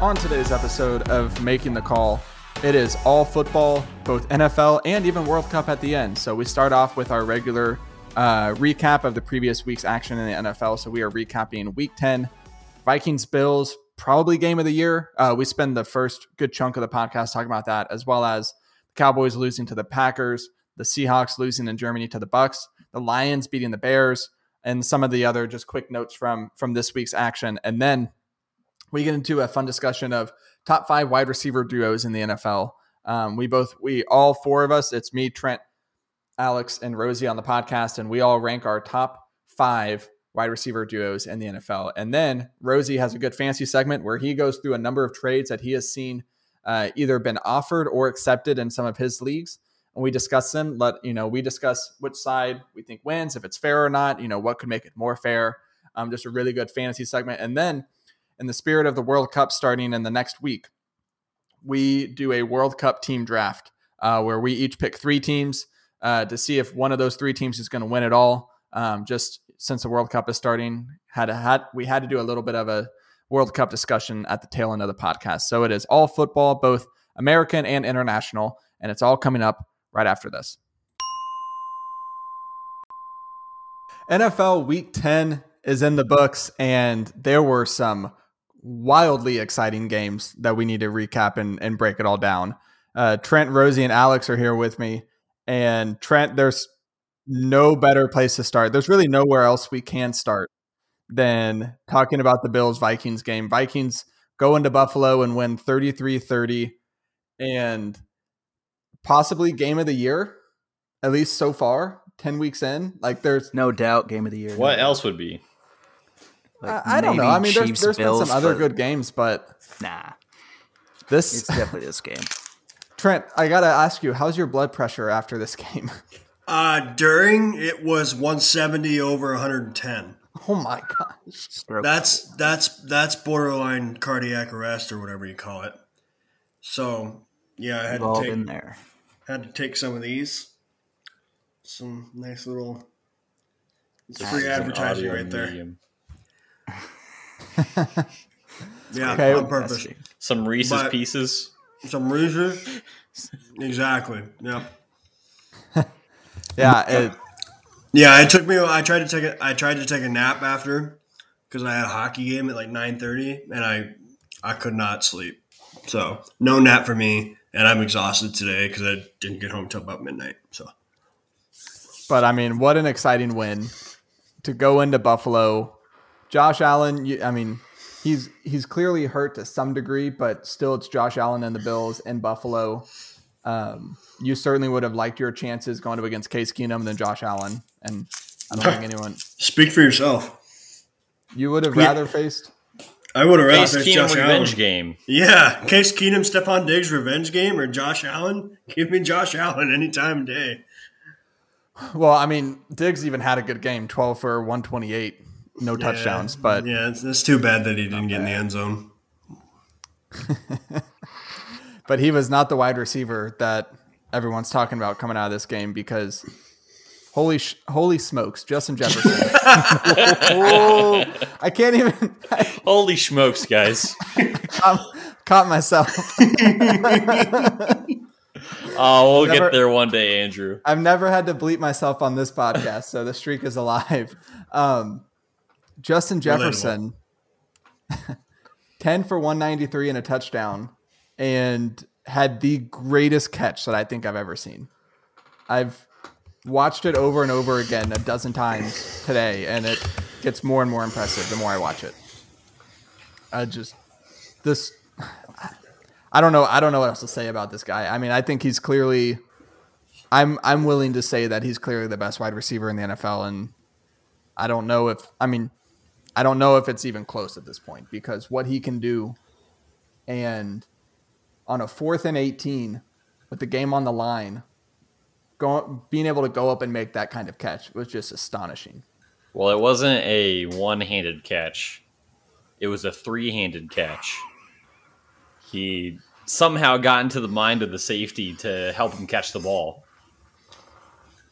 On today's episode of Making the Call, it is all football, both NFL and even World Cup at the end. So we start off with our regular uh, recap of the previous week's action in the NFL. So we are recapping Week 10, Vikings Bills, probably game of the year. Uh, we spend the first good chunk of the podcast talking about that, as well as the Cowboys losing to the Packers, the Seahawks losing in Germany to the Bucs, the Lions beating the Bears, and some of the other just quick notes from from this week's action, and then we get into a fun discussion of top five wide receiver duos in the NFL. Um, we both, we all four of us, it's me, Trent, Alex, and Rozey on the podcast, and we all rank our top five wide receiver duos in the NFL. And then Rozey has a good fancy segment where he goes through a number of trades that he has seen uh, either been offered or accepted in some of his leagues. And we discuss them. Let you know, we discuss which side we think wins, if it's fair or not. You know, what could make it more fair. Um, just a really good fantasy segment. And then in the spirit of the World Cup starting in the next week, we do a World Cup team draft uh, where we each pick three teams uh, to see if one of those three teams is going to win it all. Um, just since the World Cup is starting, had to, had we had to do a little bit of a World Cup discussion at the tail end of the podcast. So it is all football, both American and international, and it's all coming up right after this. NFL Week 10 is in the books, and there were some wildly exciting games that we need to recap and, and break it all down. Uh, Trent, Rozey, and Alex are here with me. And Trent, there's no better place to start. There's really nowhere else we can start than talking about the Bills Vikings game. Vikings go into Buffalo and win 33 30 and possibly game of the year, at least so far, 10 weeks in. Like, there's no doubt game of the year. What else would be? Like I don't know. I mean, there's, there's been some other good games, but nah, this it's definitely this game. Trent, I gotta ask you, how's your blood pressure after this game? Uh, during it was 170 over 110. Oh my gosh, Stroke. that's that's that's borderline cardiac arrest or whatever you call it. So yeah, I had We've to take there. Had to take some of these. Some nice little. It's free advertising right medium. there. Yeah, okay. on purpose. Some Reese's but Pieces. Some Reese's. exactly. Yep. yeah. It, yeah. It took me. I tried to take a. I tried to take a nap after because I had a hockey game at like nine thirty, and I I could not sleep. So no nap for me, and I'm exhausted today because I didn't get home till about midnight. So. But I mean, what an exciting win to go into Buffalo. Josh Allen, you, I mean, he's he's clearly hurt to some degree, but still, it's Josh Allen and the Bills in Buffalo. Um, you certainly would have liked your chances going up against Case Keenum than Josh Allen, and I don't think anyone. Speak for yourself. You would have rather faced. I would have rather Case Keenum Josh revenge Allen. game. Yeah, Case Keenum, Stefon Diggs revenge game, or Josh Allen. Give me Josh Allen any time of day. Well, I mean, Diggs even had a good game, twelve for one twenty eight no yeah, touchdowns. But yeah, it's, it's, too bad that he didn't get in the end zone. but he was not the wide receiver that everyone's talking about coming out of this game because holy sh- holy smokes, Justin Jefferson. I can't even. I, holy smokes, guys! caught, caught myself. Oh, we'll never, get there one day, Andrew. I've never had to bleep myself on this podcast, so the streak is alive. Um, Justin Jefferson, 10 for 193 and a touchdown, and had the greatest catch that I think I've ever seen. I've watched it over and over again a dozen times today, and it gets more and more impressive the more I watch it. I just this I don't know I don't know what else to say about this guy. I mean, I think he's clearly I'm I'm willing to say that he's clearly the best wide receiver in the NFL and I don't know if I mean I don't know if it's even close at this point because what he can do and on a fourth and 18 with the game on the line, going, being able to go up and make that kind of catch was just astonishing. Well, it wasn't a one handed catch, it was a three handed catch. He somehow got into the mind of the safety to help him catch the ball.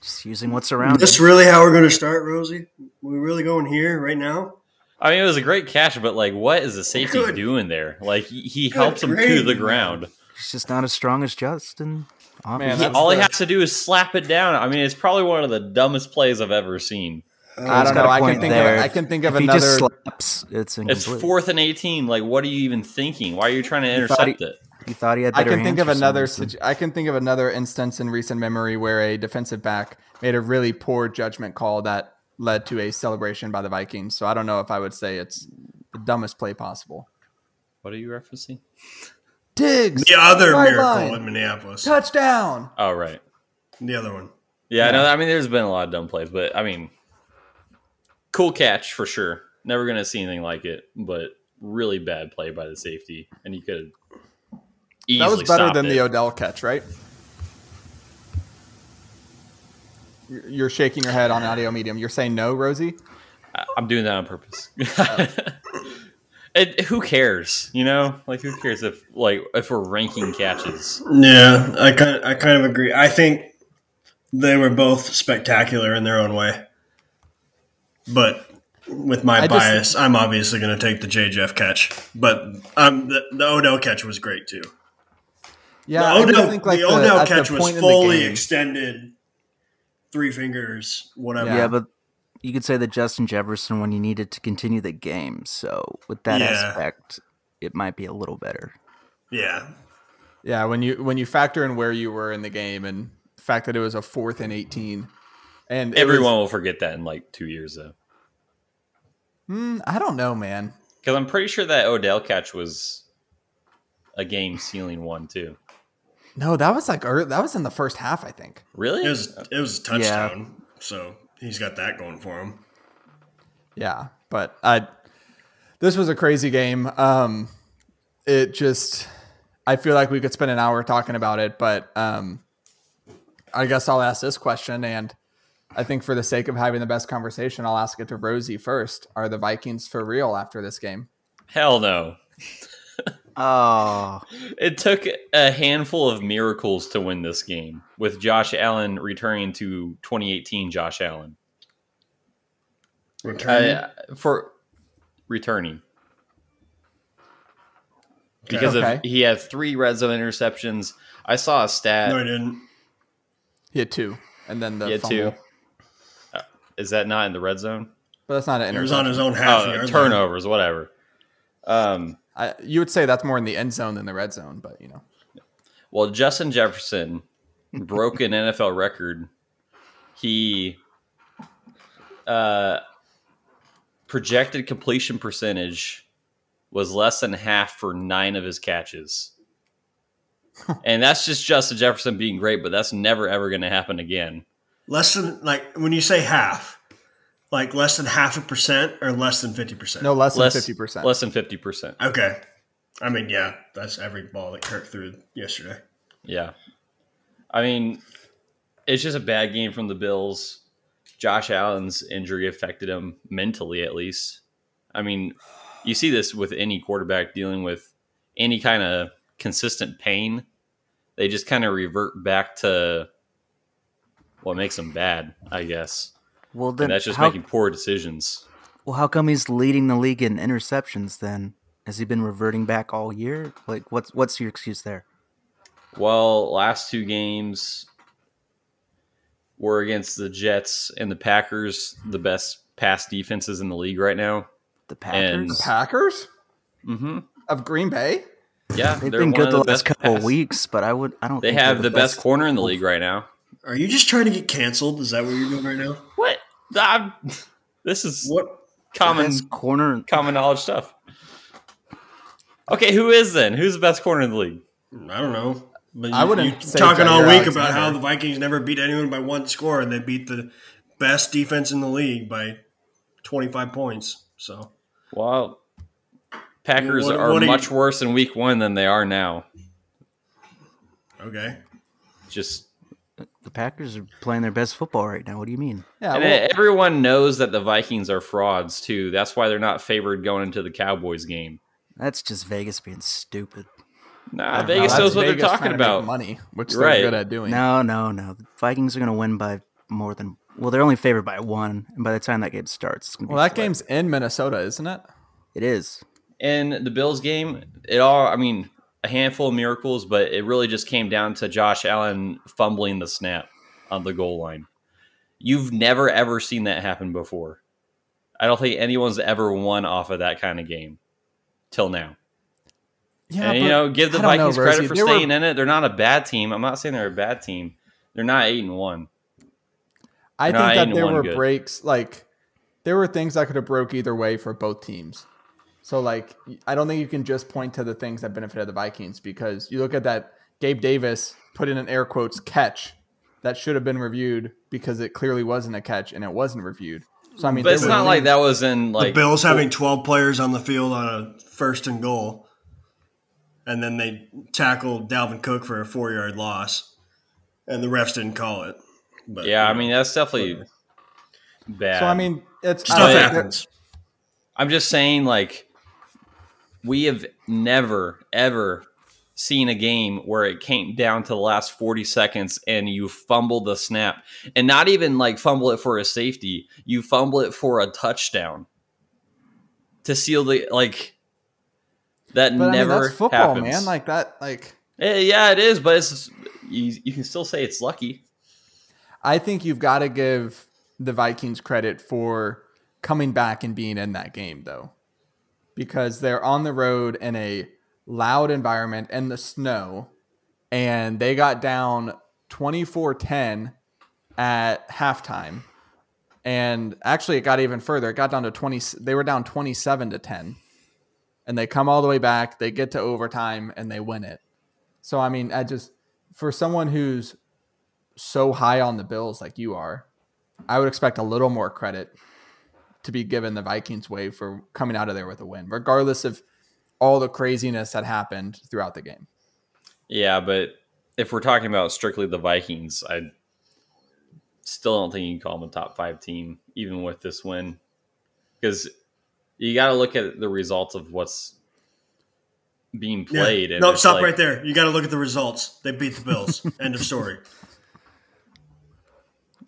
Just using what's around. That's really how we're going to start, Rozey. We're really going here right now. I mean, it was a great catch, but like, what is the safety Good. doing there? Like, he, he helps him to the ground. He's just not as strong as Justin. Man, he, all the... he has to do is slap it down. I mean, it's probably one of the dumbest plays I've ever seen. Uh, I don't know. I can think there. of I can think of if another. slaps, it's incomplete. it's fourth and eighteen. Like, what are you even thinking? Why are you trying to intercept he, it? He thought he had. I can think of another. I can think of another instance in recent memory where a defensive back made a really poor judgment call that led to a celebration by the Vikings. So I don't know if I would say it's the dumbest play possible. What are you referencing? Diggs. The other miracle line. in Minneapolis. Touchdown. Oh right. The other one. Yeah, yeah. no, I mean there's been a lot of dumb plays, but I mean cool catch for sure. Never gonna see anything like it, but really bad play by the safety. And he could That was better than it. the Odell catch, right? You're shaking your head on audio medium. You're saying no, Rozey? I'm doing that on purpose. Oh. It, who cares? You know, like who cares if like if we're ranking catches? Yeah, I kind I kind of agree. I think they were both spectacular in their own way, but with my I bias, just, I'm obviously going to take the J Jeff catch. But um, the, the Odell catch was great too. Yeah, the Odell, think, like, the Odell catch was fully extended, three fingers, whatever. Yeah, but you could say that Justin Jefferson when you needed to continue the game. So with that yeah. aspect, it might be a little better. Yeah. Yeah, when you when you factor in where you were in the game and the fact that it was a fourth and eighteen, and everyone was, will forget that in like two years though. Mm, I don't know, man. Because I'm pretty sure that Odell catch was a game sealing one too. No, that was like early, that was in the first half, I think. Really? It was it was a touchdown. Yeah. So he's got that going for him. Yeah, but I this was a crazy game. Um it just I feel like we could spend an hour talking about it, but um I guess I'll ask this question and I think for the sake of having the best conversation, I'll ask it to Rozey first. Are the Vikings for real after this game? Hell no. Oh. It took a handful of miracles to win this game, with Josh Allen returning to 2018 Josh Allen. Returning? Uh, for returning. Because okay. of, he had three red zone interceptions. I saw a stat. No, he didn't. He had two, and then the he had fumble. two. Uh, is that not in the red zone? But that's not an interception. It was on his own half oh, turnovers, whatever. Um, I, you would say that's more in the end zone than the red zone, but you know. Well, Justin Jefferson broke an NFL record. He uh, projected completion percentage was less than half for nine of his catches. and that's just Justin Jefferson being great, but that's never ever going to happen again. Less than like when you say half, like less than half a percent or less than fifty percent. No, less than fifty percent. Less than fifty percent. Okay, I mean, yeah, that's every ball that Kirk threw yesterday. Yeah, I mean, it's just a bad game from the Bills. Josh Allen's injury affected him mentally, at least. I mean, you see this with any quarterback dealing with any kind of consistent pain. They just kind of revert back to what makes them bad, I guess. Well, then and that's just how, making poor decisions. Well, how come he's leading the league in interceptions then? Has he been reverting back all year? Like, what's what's your excuse there? Well, last two games, were against the Jets and the Packers, the best pass defenses in the league right now. The Packers, and, the Packers, mm-hmm. of Green Bay. Yeah, they've been good the, the last couple pass. weeks, but I would I don't. They have the, the best, best, corner in the league right now. Are you just trying to get canceled? Is that what you're doing right now? What? I'm, this is what common corner common knowledge stuff. Okay, who is then? Who's the best corner in the league? I don't know. But I wouldn't you talking all week about how the Vikings never beat anyone by one score, and they beat the best defense in the league by twenty five points. So, well, Packers what, are much you, worse in Week One than they are now. Okay, just the Packers are playing their best football right now. What do you mean? Yeah, and well, everyone knows that the Vikings are frauds too. That's why they're not favored going into the Cowboys game. That's just Vegas being stupid. Nah, Vegas knows what Vegas they're talking about. Money, which they're right. good at doing. No, no, no. The Vikings are going to win by more than Well, they're only favored by one, and by the time that game starts, well, that game's in Minnesota, isn't it? It is. In the Bills game, it all. I mean, a handful of miracles, but it really just came down to Josh Allen fumbling the snap on the goal line. You've never ever seen that happen before. I don't think anyone's ever won off of that kind of game till now. Yeah, and, you know, give the Vikings know, credit for they staying were... in it. They're not a bad team. I'm not saying they're a bad team. They're not eight and one. I think that there were good. breaks like there were things that could have broke either way for both teams. So like I don't think you can just point to the things that benefited the Vikings because you look at that Gabe Davis put in an air quotes catch that should have been reviewed because it clearly wasn't a catch and it wasn't reviewed. So I mean, but it's not like that was in like the Bills having twelve players on the field on a first and goal, and then they tackled Dalvin Cook for a four yard loss, and the refs didn't call it. But yeah, I mean that's definitely bad. So I mean, it's stuff happens. I'm just saying, like we have never ever seen a game where it came down to the last 40 seconds and you fumble the snap. And not even like fumble it for a safety. You fumble it for a touchdown. To seal the like that but, never I mean, that's football happens. man like that like eh, yeah it is but it's you, you can still say it's lucky. I think you've got to give the vikings credit for coming back and being in that game though because they're on the road in a loud environment in the snow, and they got down 24 10 at halftime. And actually, it got even further. It got down to 20, they were down 27 to 10. And they come all the way back, they get to overtime, and they win it. So, I mean, I just, for someone who's so high on the Bills like you are, I would expect a little more credit to be given the Vikings way for coming out of there with a win, regardless of all the craziness that happened throughout the game. Yeah, but if we're talking about strictly the Vikings, I still don't think you can call them a top five team, even with this win, because you got to look at the results of what's being played. Yeah. no, stop like, right there. You got to look at the results. They beat the Bills. End of story.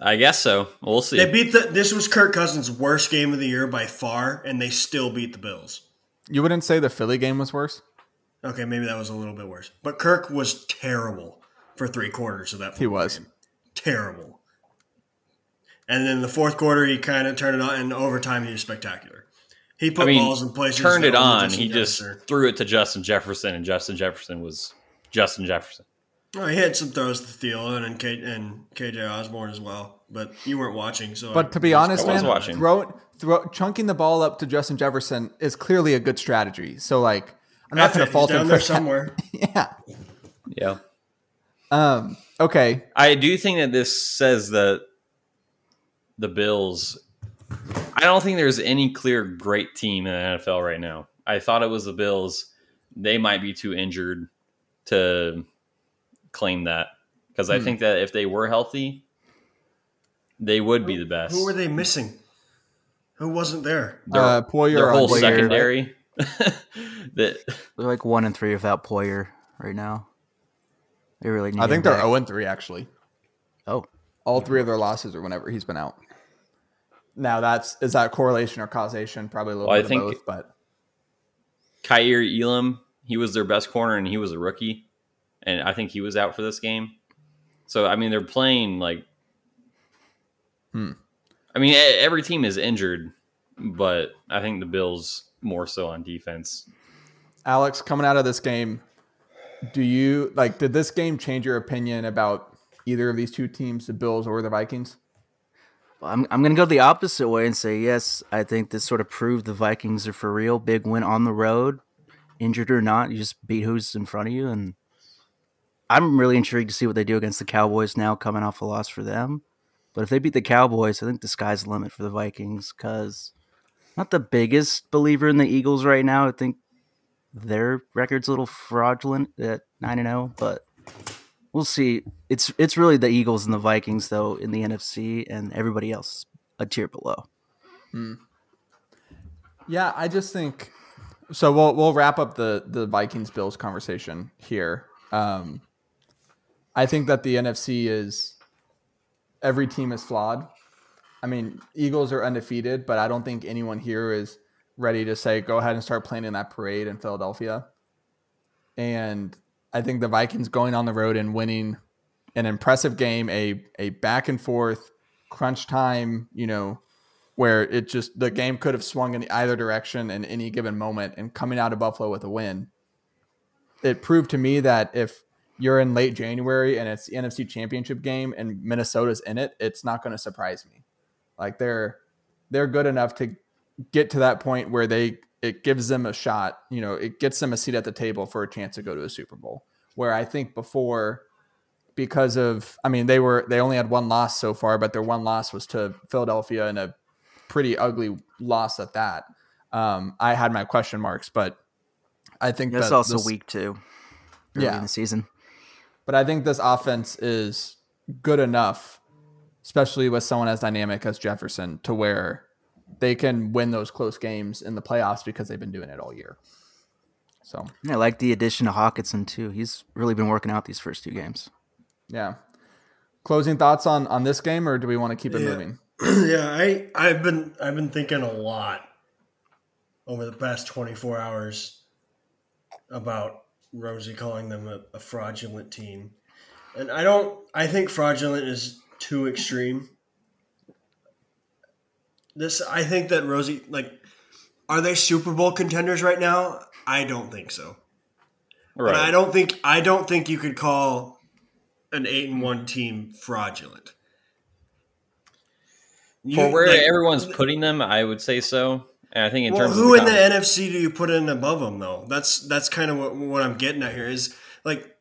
I guess so. We'll see. They beat the. This was Kirk Cousins' worst game of the year by far, and they still beat the Bills. You wouldn't say the Philly game was worse? Okay, maybe that was a little bit worse. But Kirk was terrible for three quarters of that. He was game. terrible. And then the fourth quarter, he kind of turned it on, and overtime, he was spectacular. He put I mean, balls in places. Turned it on. He just threw it to Justin Jefferson, and Justin Jefferson was Justin Jefferson. Oh, he had some throws to Thielen and, K- and KJ Osborne as well, but you weren't watching. So, but I, to be honest, man, watching. throw throw, chunking the ball up to Justin Jefferson is clearly a good strategy. So like, I'm not going to fault him there somewhere. yeah. Yeah. Um. Okay. I do think that this says that the Bills. I don't think there's any clear great team in the NFL right now. I thought it was the Bills. They might be too injured to claim that because hmm. I think that if they were healthy, they would be the best. Who were they missing? Who wasn't there? Their, uh, Poyer their whole Poyer, secondary. Right? that they're like one and three without Poyer right now. They really need. I think they're zero oh and three actually. Oh, all three of their losses are whenever he's been out. Now that's is that correlation or causation? Probably a little well, bit I think both, but Kaiir Elam, he was their best corner and he was a rookie, and I think he was out for this game. So I mean, they're playing like. Hmm. I mean, every team is injured, but I think the Bills more so on defense. Alex, coming out of this game, do you like? Did this game change your opinion about either of these two teams, the Bills or the Vikings? I'm I'm gonna go the opposite way and say yes. I think this sort of proved the Vikings are for real. Big win on the road, injured or not, you just beat who's in front of you, and I'm really intrigued to see what they do against the Cowboys now, coming off a loss for them. But if they beat the Cowboys, I think the sky's the limit for the Vikings because not the biggest believer in the Eagles right now. I think their record's a little fraudulent at nine and zero, oh, but we'll see. It's it's really the Eagles and the Vikings though in the NFC, and everybody else a tier below. Hmm. Yeah, I just think so. We'll we'll wrap up the the Vikings Bills conversation here. Um, I think that the NFC is every team is flawed. I mean, Eagles are undefeated, but I don't think anyone here is ready to say go ahead and start planning that parade in Philadelphia. And I think the Vikings going on the road and winning an impressive game, a a back and forth crunch time, you know, where it just the game could have swung in either direction in any given moment and coming out of Buffalo with a win. It proved to me that if you're in late January and it's the NFC championship game and Minnesota's in it, it's not going to surprise me. Like they're they're good enough to get to that point where they it gives them a shot, you know, it gets them a seat at the table for a chance to go to a Super Bowl. Where I think before because of I mean they were they only had one loss so far, but their one loss was to Philadelphia in a pretty ugly loss at that. Um, I had my question marks, but I think that's also this, week two. Yeah, in the season. But I think this offense is good enough, especially with someone as dynamic as Jefferson, to where they can win those close games in the playoffs because they've been doing it all year. So yeah, I like the addition of Hockenson too. He's really been working out these first two games. Yeah. Closing thoughts on on this game, or do we want to keep it yeah. moving? yeah, I I've been I've been thinking a lot over the past twenty four hours about Rozey calling them a, a fraudulent team, and I don't. I think fraudulent is too extreme. This I think that Rozey like are they Super Bowl contenders right now? I don't think so. Right. But I don't think I don't think you could call an eight and one team fraudulent. You, For where like, everyone's putting them, I would say so. And I think in well, terms who in the NFC do you put in above them though? That's that's kind of what, what I'm getting at here is like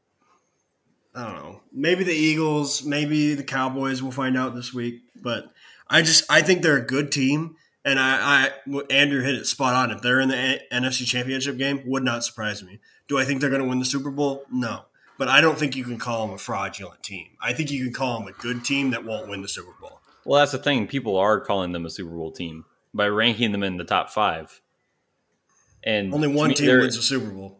I don't know. Maybe the Eagles, maybe the Cowboys. We'll find out this week. But I just I think they're a good team, and I, I Andrew hit it spot on. If they're in the NFC Championship game, would not surprise me. Do I think they're going to win the Super Bowl? No, but I don't think you can call them a fraudulent team. I think you can call them a good team that won't win the Super Bowl. Well, that's the thing. People are calling them a Super Bowl team by ranking them in the top five. And only one team wins the Super Bowl.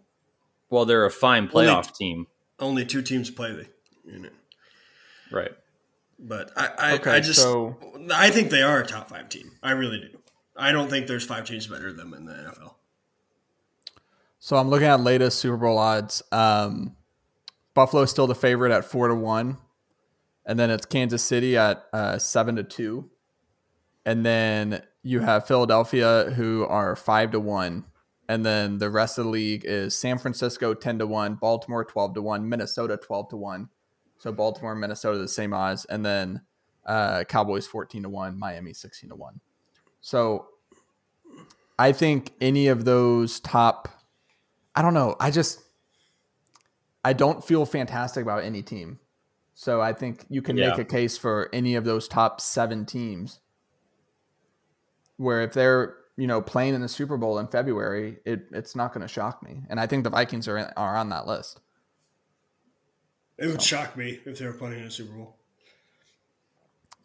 Well, they're a fine playoff only, team. Only two teams play the unit. Right. But I, I, okay, I just so, I think they are a top five team. I really do. I don't think there's five teams better than them in the NFL. So I'm looking at latest Super Bowl odds. Um, Buffalo is still the favorite at four to one, and then it's Kansas City at uh, seven to two, and then you have Philadelphia who are five to one, and then the rest of the league is San Francisco ten to one, Baltimore twelve to one, Minnesota twelve to one. So Baltimore, Minnesota the same odds, and then uh, Cowboys fourteen to one, Miami sixteen to one. So I think any of those top, I don't know. I just I don't feel fantastic about any team. So I think you can yeah. make a case for any of those top seven teams where if they're you know playing in the Super Bowl in February, it, it's not going to shock me. And I think the Vikings are in, are on that list. It would so. shock me if they were playing in a Super Bowl.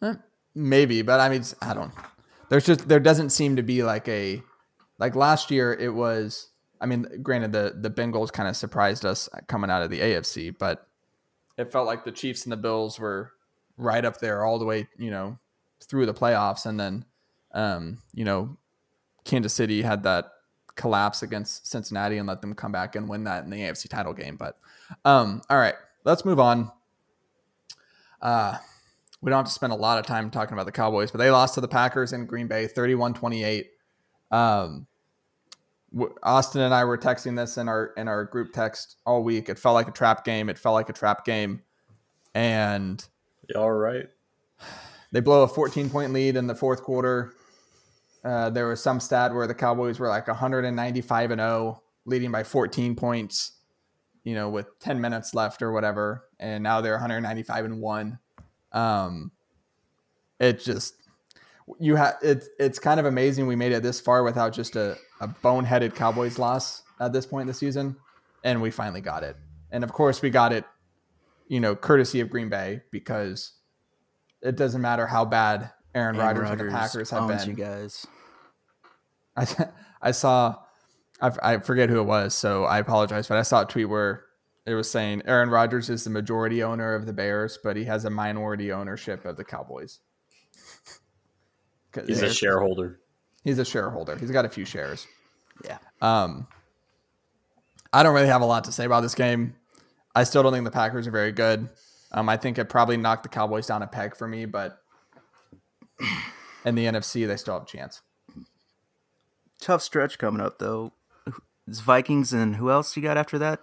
Eh, maybe, but I mean, I don't. There's just there doesn't seem to be like a like last year. It was I mean, granted, the the Bengals kind of surprised us coming out of the AFC, but it felt like the Chiefs and the Bills were right up there all the way, you know, through the playoffs, and then, um, you know, Kansas City had that collapse against Cincinnati and let them come back and win that in the AFC title game. But, um, all right, let's move on. Uh, we don't have to spend a lot of time talking about the Cowboys, but they lost to the Packers in Green Bay 31 28. Um, Austin and I were texting this in our in our group text all week. It felt like a trap game. It felt like a trap game, and all right. They blow a 14 point lead in the fourth quarter. Uh, there was some stat where the Cowboys were like 195 and 0, leading by 14 points, you know, with 10 minutes left or whatever, and now they're 195 and one. Um, it just you have it's it's kind of amazing we made it this far without just a, a boneheaded Cowboys loss at this point in the season, and we finally got it. And of course, we got it, you know, courtesy of Green Bay because it doesn't matter how bad Aaron, Aaron Rodgers, and the Packers have been. You guys, I I saw, I, I forget who it was, so I apologize, but I saw a tweet where it was saying Aaron Rodgers is the majority owner of the Bears, but he has a minority ownership of the Cowboys. He's a shareholder. He's a shareholder. He's got a few shares. Yeah. Um, I don't really have a lot to say about this game. I still don't think the Packers are very good. Um, I think it probably knocked the Cowboys down a peg for me, but in the NFC, they still have a chance. Tough stretch coming up, though. It's Vikings and who else you got after that?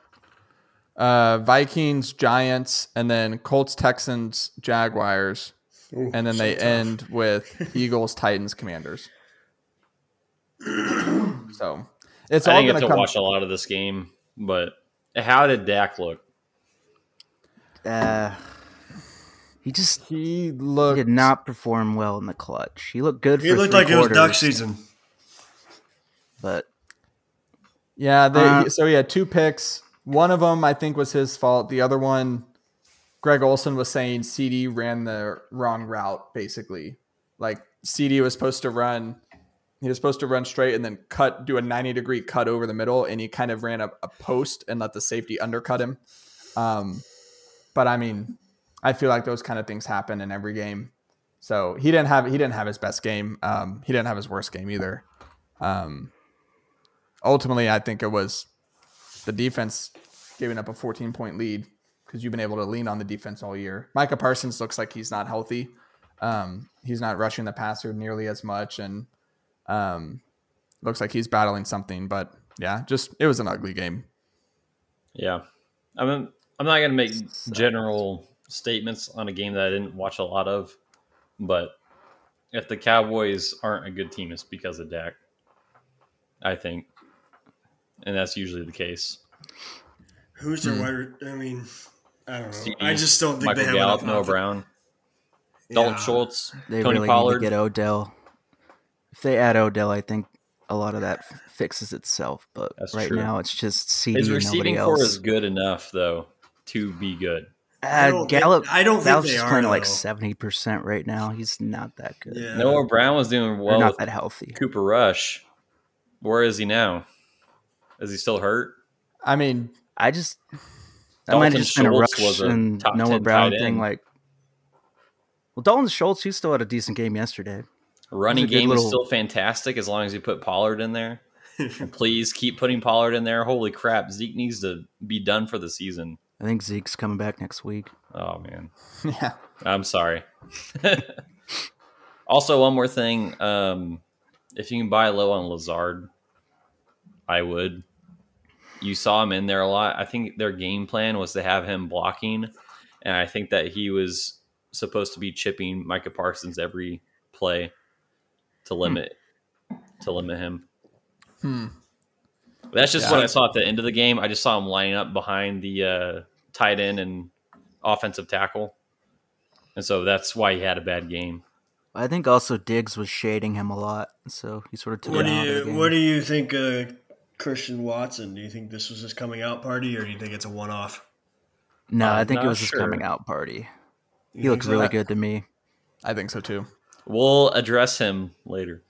Uh, Vikings, Giants, and then Colts, Texans, Jaguars, Ooh, and then they tough. end with Eagles, Titans, Commanders. so it's I all didn't get to come... watch a lot of this game, but how did Dak look? Uh, he just he looked he did not perform well in the clutch. He looked good. He looked like quarters, it was duck season, but yeah. They, uh, so he had two picks. One of them I think was his fault. The other one, Greg Olsen was saying CD ran the wrong route. Basically, like CD was supposed to run. He was supposed to run straight and then cut, do a 90 degree cut over the middle, and he kind of ran a, a post and let the safety undercut him. Um, but I mean, I feel like those kind of things happen in every game. So he didn't have he didn't have his best game. Um, he didn't have his worst game either. Um, ultimately, I think it was the defense giving up a 14 point lead because you've been able to lean on the defense all year. Micah Parsons looks like he's not healthy. Um, he's not rushing the passer nearly as much, and um, looks like he's battling something. But yeah, just it was an ugly game. Yeah, I mean, I'm not going to make general statements on a game that I didn't watch a lot of, but if the Cowboys aren't a good team, it's because of Dak. I think, and that's usually the case. Who's their hmm. wide? I mean, I don't know. Steve, I just don't think Michael they have Gallup, Noah Brown, yeah. Dalton Schultz, they Tony really Pollard. Need to get Odell. If they add Odell, I think a lot of that fixes itself. But That's right true. now, it's just CD His receiving corps is good enough, though to be good. Uh, Gallup, I don't Gallup's think just playing like seventy percent right now. He's not that good. Yeah. Noah Brown was doing well. not that healthy. Cooper Rush. Where is he now? Is he still hurt? I mean, I just that might have just been a Rush and Noah Brown thing. Like, well, Dalton Schultz, he still had a decent game yesterday. Running game little... is still fantastic as long as you put Pollard in there. please keep putting Pollard in there. Holy crap, Zeke needs to be done for the season. I think Zeke's coming back next week. Oh man. Yeah. I'm sorry. also, one more thing. Um, if you can buy low on Lazard, I would. You saw him in there a lot. I think their game plan was to have him blocking, and I think that he was supposed to be chipping Micah Parsons every play to limit hmm. to limit him. Hmm. That's just yeah. what I saw at the end of the game. I just saw him lining up behind the uh, tight end and offensive tackle. And so that's why he had a bad game. I think also Diggs was shading him a lot, so he sort of took. What do you What do you think, uh, Christian Watson? Do you think this was his coming out party, or do you think it's a one off? No, I'm I think it was sure. his coming out party. You he looks so? really good to me. I think so too. We'll address him later.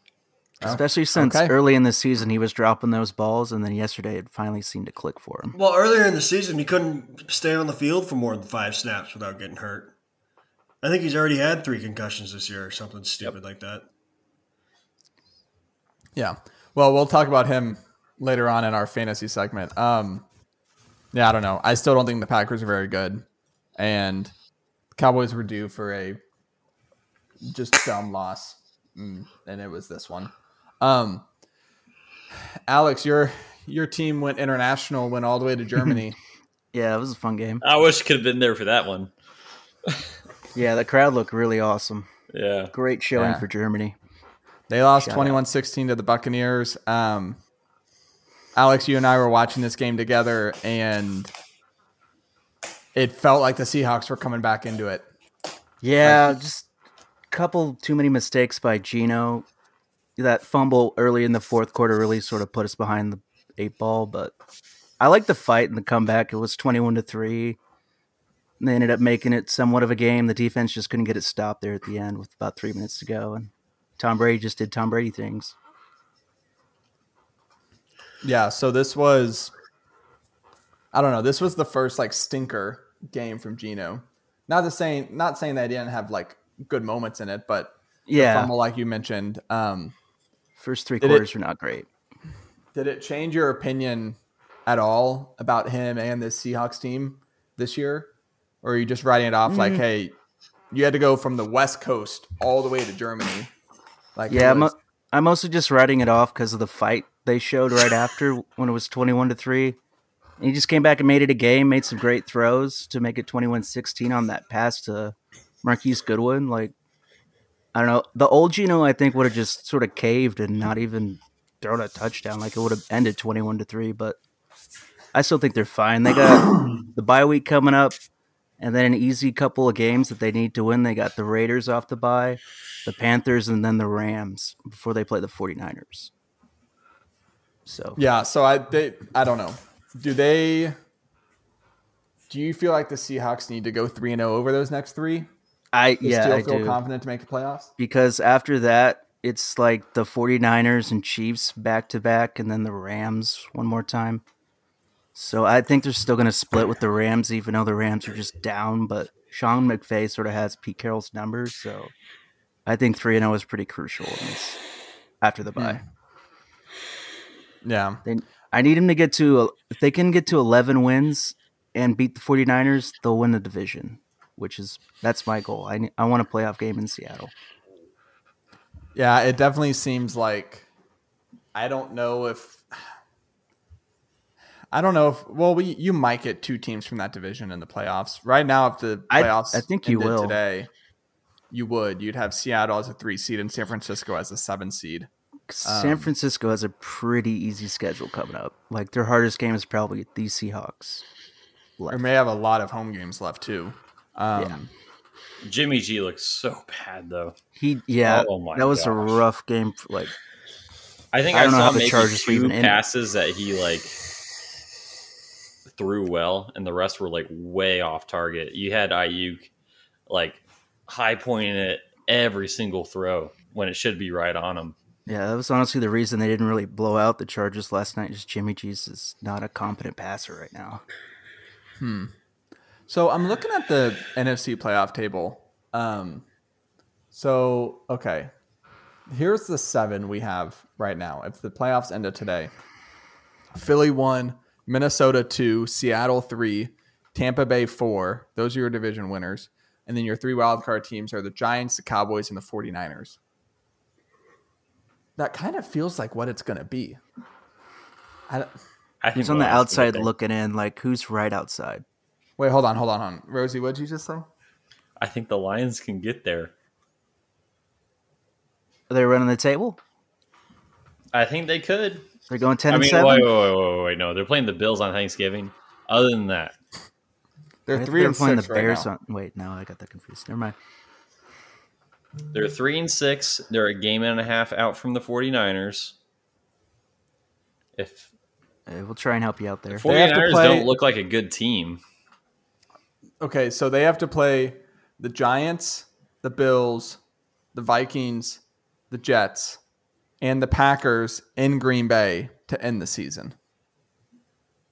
Oh, Especially since okay. early in the season he was dropping those balls, and then yesterday it finally seemed to click for him. Well, earlier in the season he couldn't stay on the field for more than five snaps without getting hurt. I think he's already had three concussions this year or something stupid yep. like that. Yeah. Well, we'll talk about him later on in our fantasy segment. Um, yeah, I don't know. I still don't think the Packers are very good, and Cowboys were due for a just dumb loss, mm, and it was this one. Um, Alex, your your team went international, went all the way to Germany. yeah, it was a fun game. I wish I could have been there for that one. yeah, the crowd looked really awesome. Yeah. Great showing yeah. for Germany. They lost 21 16 to the Buccaneers. Um, Alex, you and I were watching this game together, and it felt like the Seahawks were coming back into it. Yeah, like, just a couple too many mistakes by Geno. that fumble early in the fourth quarter really sort of put us behind the eight ball. But I like the fight and the comeback. It was twenty-one to three. They ended up making it somewhat of a game. The defense just couldn't get it stopped there at the end with about three minutes to go, and Tom Brady just did Tom Brady things. Yeah. So this was, I don't know. This was the first like stinker game from Geno. Not the saying, not saying that he didn't have like good moments in it, but Yeah, fumble like you mentioned. Um, First three quarters it, were not great. Did it change your opinion at all about him and this Seahawks team this year, or are you just writing it off mm. like, hey, you had to go from the West Coast all the way to Germany? Like, yeah, I'm, I'm mostly just writing it off because of the fight they showed right after when it was 21 to three. And he just came back and made it a game, made some great throws to make it 21-16 on that pass to Marquise Goodwin. Like, I don't know. The old Geno, I think, would have just sort of caved and not even thrown a touchdown. Like, it would have ended 21 to three. But I still think they're fine. They got the bye week coming up and then an easy couple of games that they need to win. They got the Raiders off the bye, the Panthers, and then the Rams before they play the 49ers. So yeah, so I they I don't know. Do they? Do you feel like the Seahawks need to go three and zero oh over those next three? I yeah, still I feel do. confident to make the playoffs because after that it's like the 49ers and Chiefs back to back, and then the Rams one more time. So I think they're still going to split with the Rams, even though the Rams are just down. But Sean McVay sort of has Pete Carroll's numbers, so I think three and zero oh is pretty crucial in this after the bye. Yeah, they, I need them to get to if they can get to eleven wins and beat the 49ers, they'll win the division, which is that's my goal. I I want a playoff game in Seattle. Yeah, it definitely seems like I don't know if I don't know if well we you might get two teams from that division in the playoffs. Right now if the playoffs I, I think you will today, you would. You'd have Seattle as a 3 seed and San Francisco as a 7 seed. San um, Francisco has a pretty easy schedule coming up. Like their hardest game is probably the Seahawks. Left. Or may have a lot of home games left too. Um, yeah. Jimmy G looks so bad though. He yeah, oh that was gosh. a rough game. For, like I think I, I saw maybe two passes that he like threw well, and the rest were like way off target. You had Aiyuk like high pointing it every single throw when it should be right on him. Yeah, that was honestly the reason they didn't really blow out the Chargers last night. Just Jimmy G's is not a competent passer right now. Hmm. So I'm looking at the NFC playoff table. Um, so okay, here's the seven we have right now. If the playoffs ended today, Philly one, Minnesota two, Seattle three, Tampa Bay four. Those are your division winners. And then your three wildcard teams are the Giants, the Cowboys, and the 49ers. That kind of feels like what it's going to be. I, I who's on the outside looking in? Like, who's right outside? Wait, hold on, hold on, hold on. Rozey, what'd you just say? I think the Lions can get there. Are they running the table? I think they could. They're going ten I mean, and seven. Wait, wait, wait, wait, wait, no, they're playing the Bills on Thanksgiving. Other than that, they're three and playing the Bears right on. Wait, no, I got that confused. Never mind. They're three and six. They're a game and a half out from the 49ers. If we'll try and help you out there. The 49ers play... don't look like a good team. Okay, so they have to play the Giants, the Bills, the Vikings, the Jets, and the Packers in Green Bay to end the season.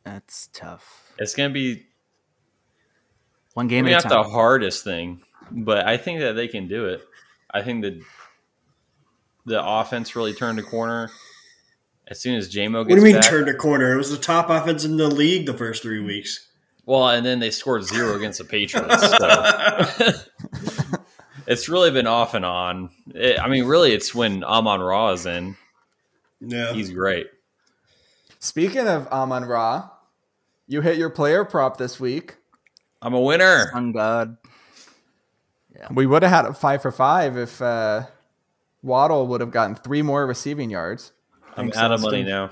That's tough. It's going to be one game at a time. the hardest thing, but I think that they can do it. I think that the offense really turned a corner as soon as Jamo gets. What do you mean back, turned a corner? It was the top offense in the league the first three weeks. Well, and then they scored zero against the Patriots. So. it's really been off and on. It, I mean, really, it's when Amon Ra is in. Yeah, he's great. Speaking of Amon Ra, you hit your player prop this week. I'm a winner. On God. Yeah. We would have had a five for five if uh, Waddle would have gotten three more receiving yards. I'm out of money now.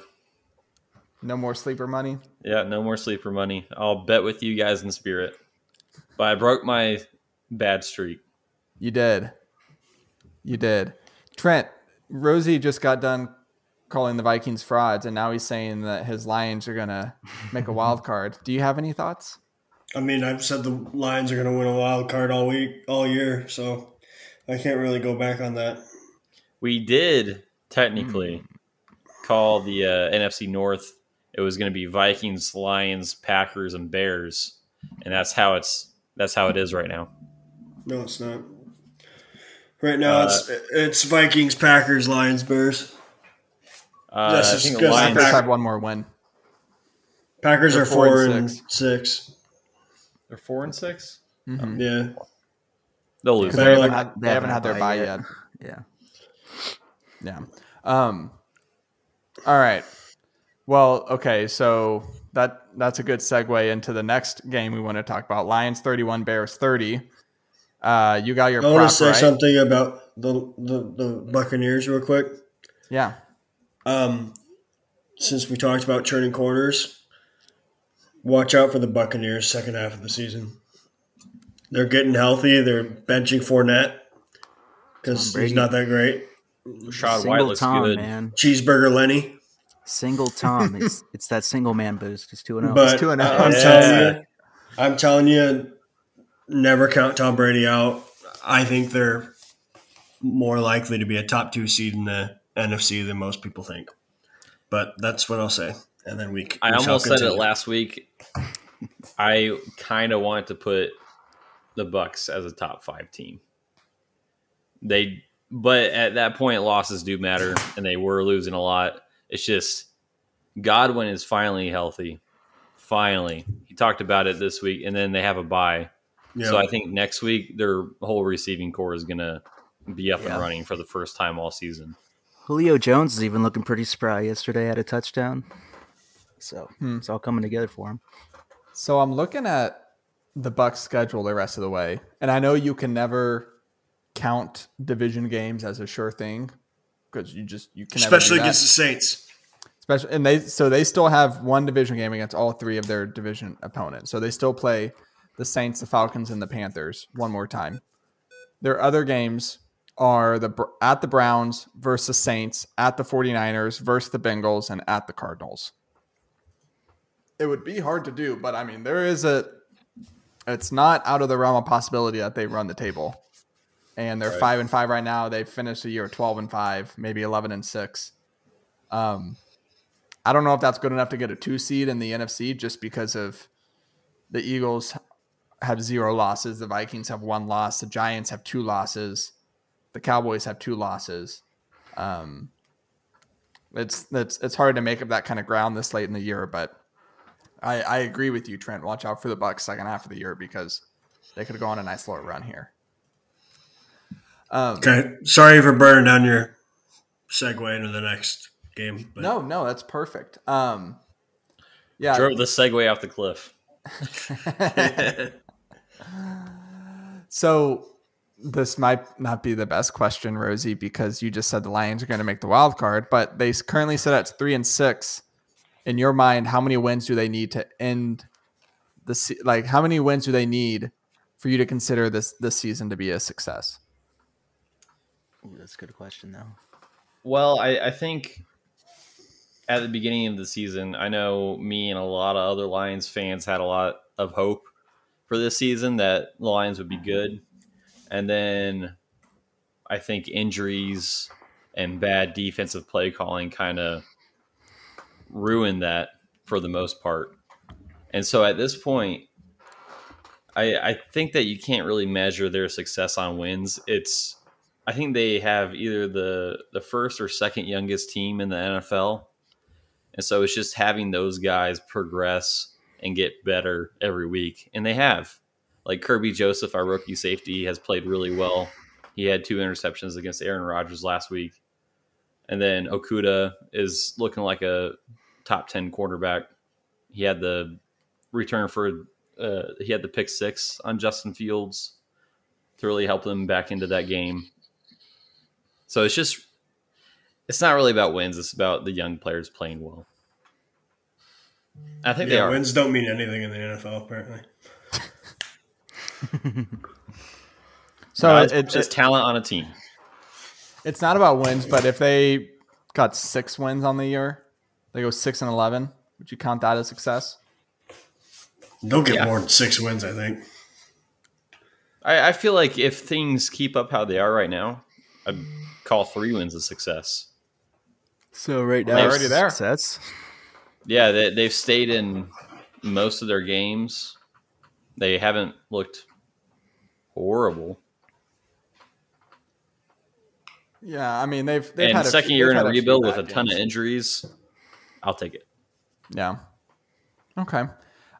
No more sleeper money. Yeah, no more sleeper money. I'll bet with you guys in spirit. But I broke my bad streak. You did. You did. Trent, Rozey just got done calling the Vikings frauds, and now he's saying that his Lions are gonna make a wild card. Do you have any thoughts? I mean, I've said the Lions are going to win a wild card all week, all year, so I can't really go back on that. We did technically mm. call the uh, NFC North. It was going to be Vikings, Lions, Packers, and Bears, and that's how it's that's how it is right now. No, it's not. Right now, uh, it's it's Vikings, Packers, Lions, Bears. Uh, I think the Lions have one more win. Packers They're are four, four and, and six. six. They're four and 6 mm-hmm. Yeah, they'll lose. They, haven't, like, had, they haven't had their bye yet. yet. Yeah, yeah. Um. All right. Well, okay. So that that's a good segue into the next game we want to talk about. Lions thirty-one, Bears thirty. Uh, you got your. I want to say right? something about the, the the Buccaneers real quick. Yeah. Um, since we talked about turning corners, watch out for the Buccaneers second half of the season. They're getting healthy. They're benching Fournette because he's not that great. Rachaad White looks Tom, good. Man. Cheeseburger Lenny. Single Tom. it's it's that single man boost. He's two and zero. Oh. But two and oh. Uh, I'm yeah. telling you, I'm telling you, never count Tom Brady out. I think they're more likely to be a top two seed in the NFC than most people think. But that's what I'll say. And then we. we I almost said it last week. I kind of want to put the Bucs as a top five team. They, but at that point, losses do matter, and they were losing a lot. It's just Godwin is finally healthy. Finally, he talked about it this week, and then they have a bye. So I think next week their whole receiving corps is going to be up yeah. and running for the first time all season. Julio Jones is even looking pretty spry. Yesterday had a touchdown, so hmm. it's all coming together for him. So I'm looking at the Bucs schedule the rest of the way, and I know you can never count division games as a sure thing because you just you can especially against the Saints. Especially, and they so they still have one division game against all three of their division opponents. So they still play the Saints, the Falcons, and the Panthers one more time. Their other games are the at the Browns versus Saints, at the 49ers versus the Bengals, and at the Cardinals. It would be hard to do, but I mean, there is a. It's not out of the realm of possibility that they run the table, and they're right. five and five right now. They finished the year twelve and five, maybe eleven and six. Um, I don't know if that's good enough to get a two seed in the NFC, just because of the Eagles have zero losses, the Vikings have one loss, the Giants have two losses the Cowboys have two losses. Um, it's it's it's hard to make up that kind of ground this late in the year, but I, I agree with you, Trent. Watch out for the Bucs second half of the year because they could go on a nice little run here. Um, okay, sorry for burning down your segue into the next game. But. No, no, that's perfect. Um, yeah, drove the segue off the cliff. so this might not be the best question, Rozey, because you just said the Lions are going to make the wild card, but they currently sit at three and six. In your mind, how many wins do they need to end the like? How many wins do they need for you to consider this this season to be a success? Ooh, that's a good question, though. Well, I, I think at the beginning of the season, I know me and a lot of other Lions fans had a lot of hope for this season that the Lions would be good and then I think injuries and bad defensive play calling kind of ruined that for the most part. And so at this point, I, I think that you can't really measure their success on wins. It's I think they have either the the first or second youngest team in the NFL. And so it's just having those guys progress and get better every week. And they have like Kerby Joseph, our rookie safety, has played really well. He had two interceptions against Aaron Rodgers last week. And then Okudah is looking like a top 10 quarterback. He had the return for, uh, he had the pick six on Justin Fields to really help them back into that game. So it's just, it's not really about wins. It's about the young players playing well. I think yeah, they are. Wins don't mean anything in the NFL, apparently. so no, it's it, just it, talent on a team. It's not about wins, but if they got six wins on the year, they go six and eleven. Would you count that as success? They'll get yeah. more than six wins, I think. I, I, feel like if things keep up how they are right now, I'd call three wins a success. So right now, they're already there. Success. Yeah, they, they've stayed in most of their games. They haven't looked horrible. Yeah, I mean they've they've and had a second few- year in a had few rebuild with a ton of injuries. I'll take it. Yeah. Okay.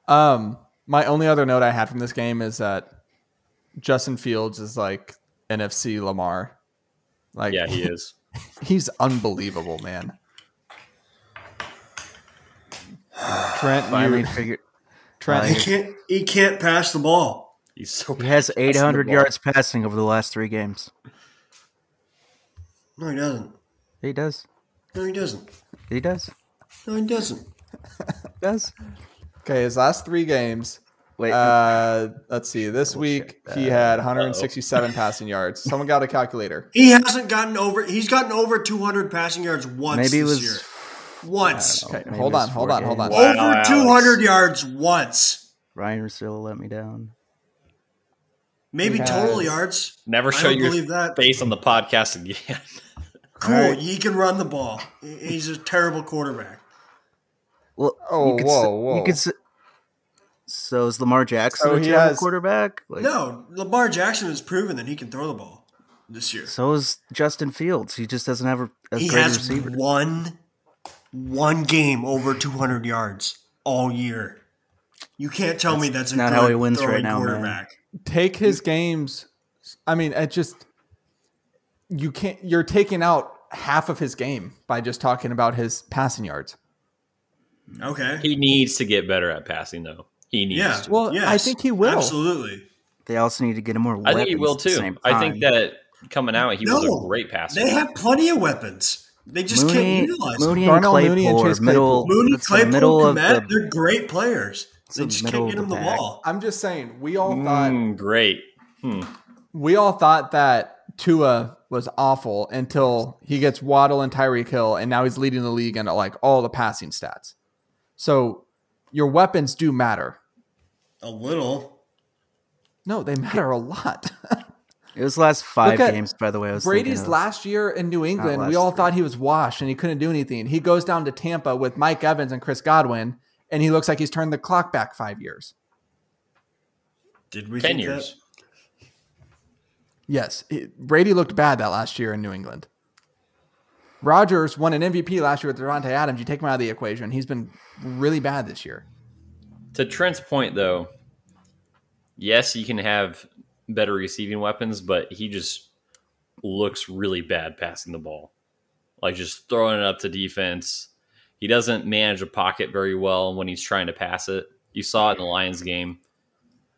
Um, my only other note I had from this game is that Justin Fields is like NFC Lamar. Like, Yeah, he is. he's unbelievable, man. Trent, Finally you, figured Trent, He can't. He can't pass the ball. He's so. he has bad passing the 800 yards passing over the last three games. No, he doesn't. He does. No, he doesn't. He does. No, he doesn't. Does. okay, his last three games. Wait. Uh, let's see. This Double week he had 167 passing yards. Someone got a calculator. He hasn't gotten over. He's gotten over 200 passing yards once maybe it this was. year. Once. I don't know, Okay, maybe hold it was on, hold four on, hold on. games. Wow, over Alex. 200 yards once. Ryen Russillo let me down. Maybe He total has- yards. Never I show don't your believe that. face on the podcast again. Cool. Alright. He can run the ball. He's a terrible quarterback. Well, Oh, you could whoa, whoa. You could so is Lamar Jackson So a has- quarterback? Like, No, Lamar Jackson has proven that he can throw the ball this year. So is Justin Fields. He just doesn't have a, a He great has receiver. one one game over 200 yards all year. You can't tell me that's a not good how he wins right now, man. quarterback. take his games. I mean, it just you can't. You're taking out half of his game by just talking about his passing yards. Okay. he needs to get better at passing, though. He needs Yeah. to. Well, I think he will. Absolutely. They also need to get him more. I think he will too. I think that coming out, he was a great passer. They have plenty of weapons. They just Mooney, can't utilize them. Mooney and Darnell Claypool, Mooney and Chase middle. Claypool. Mooney, Claypool, middle of Kmet, the. they're great players. They the just can't get them the the ball. I'm just saying. We all thought Mm, great. we all thought that Tua was awful until he gets Waddle and Tyreek Hill, and now he's leading the league in like all the passing stats. So your weapons do matter. A little. No, they matter a lot. It was the last five games, by the way. I was Brady's last year in New England, we all three. thought he was washed and he couldn't do anything. He goes down to Tampa with Mike Evans and Chris Godwin, and he looks like he's turned the clock back five years. Did we Ten think years. Yes, it- Brady looked bad that last year in New England. Rodgers won an MVP last year with Davante Adams. You take him out of the equation, he's been really bad this year. To Trent's point, though, yes, you can have better receiving weapons, but he just looks really bad passing the ball. Like just throwing it up to defense. He doesn't manage a pocket very well when he's trying to pass it. You saw it in the Lions game.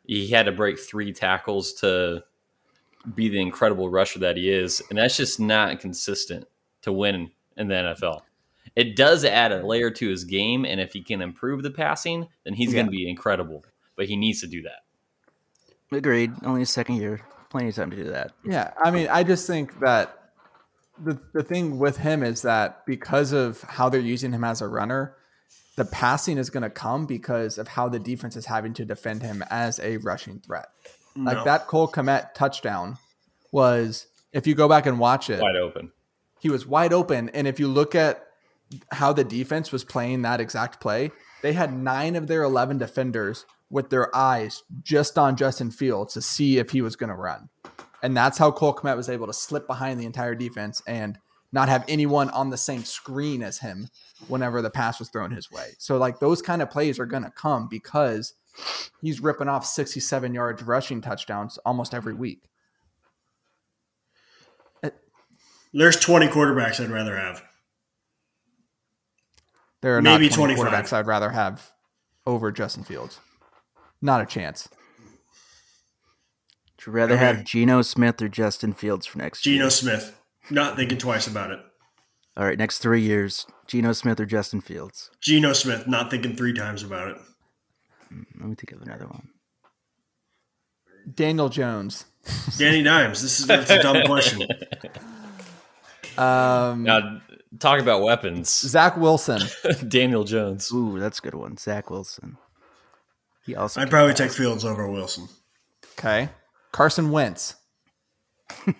He had to break three tackles to be the incredible rusher that he is. And that's just not consistent to win in the NFL. It does add a layer to his game, and if he can improve the passing, then he's going to be incredible. But he needs to do that. Agreed. Only his second year. Plenty of time to do that. Yeah, I mean, I just think that the the thing with him is that because of how they're using him as a runner, the passing is going to come because of how the defense is having to defend him as a rushing threat. Like that Cole Kmet touchdown was, if you go back and watch it, Wide open. He was wide open. And if you look at how the defense was playing that exact play, they had nine of their 11 defenders with their eyes just on Justin Fields to see if he was going to run. And that's how Cole Kmet was able to slip behind the entire defense and not have anyone on the same screen as him whenever the pass was thrown his way. So, like, those kind of plays are going to come because he's ripping off 67 yards rushing touchdowns almost every week. There's 20 quarterbacks I'd rather have. There are Maybe not 20 25. quarterbacks I'd rather have over Justin Fields. Not a chance. Would you rather Okay. have Geno Smith or Justin Fields for next year? Geno year? Smith. Not thinking twice about it. All right, next three years, Geno Smith or Justin Fields. Geno Smith. Not thinking three times about it. Hmm, let me think of another one. Daniel Jones. Danny Dimes. This is that's a dumb question. Um, Now, talk about weapons. Zach Wilson. Daniel Jones. Ooh, that's a good one. Zach Wilson. He also. I'd probably pass. take Fields over Wilson. Okay. Carson Wentz.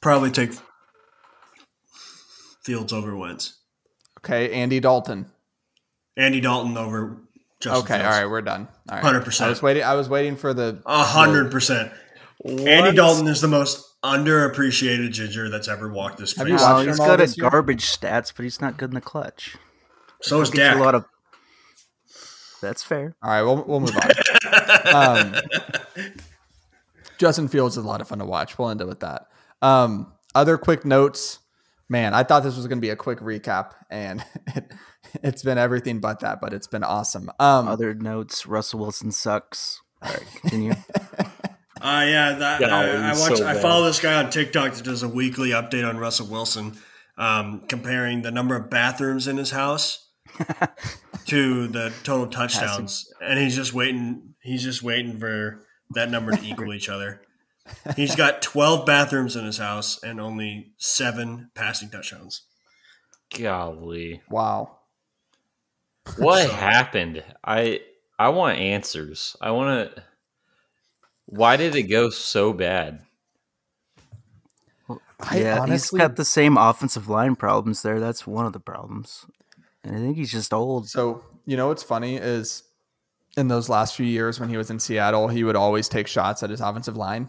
Probably take Fields over Wentz. Okay. Andy Dalton. Andy Dalton over Justin Okay. Fields. All right. We're done. All right. 100%. I was waiting. I was waiting for the. A hundred percent. Andy Dalton is the most underappreciated ginger that's ever walked this place. Well, he's got a garbage stats, but he's not good in the clutch. So is Dak. A lot of. That's fair. All right, we'll we'll move on. um, Justin Fields is a lot of fun to watch. We'll end it with that. Um, other quick notes. Man, I thought this was going to be a quick recap, and it, has been everything but that. But it's been awesome. Um, other notes: Russell Wilson sucks. All right, continue. Uh, yeah, that, yeah, I, I watch. So I follow this guy on TikTok that does a weekly update on Russell Wilson, um, comparing the number of bathrooms in his house to the total touchdowns, and he's just waiting. He's just waiting for that number to equal each other. He's got twelve bathrooms in his house and only seven passing touchdowns. Golly! Wow. What so, happened? I I want answers. I want to. Why did it go so bad? I yeah, honestly, he's got the same offensive line problems there. That's one of the problems. And I think he's just old. So, you know what's funny is in those last few years when he was in Seattle, he would always take shots at his offensive line.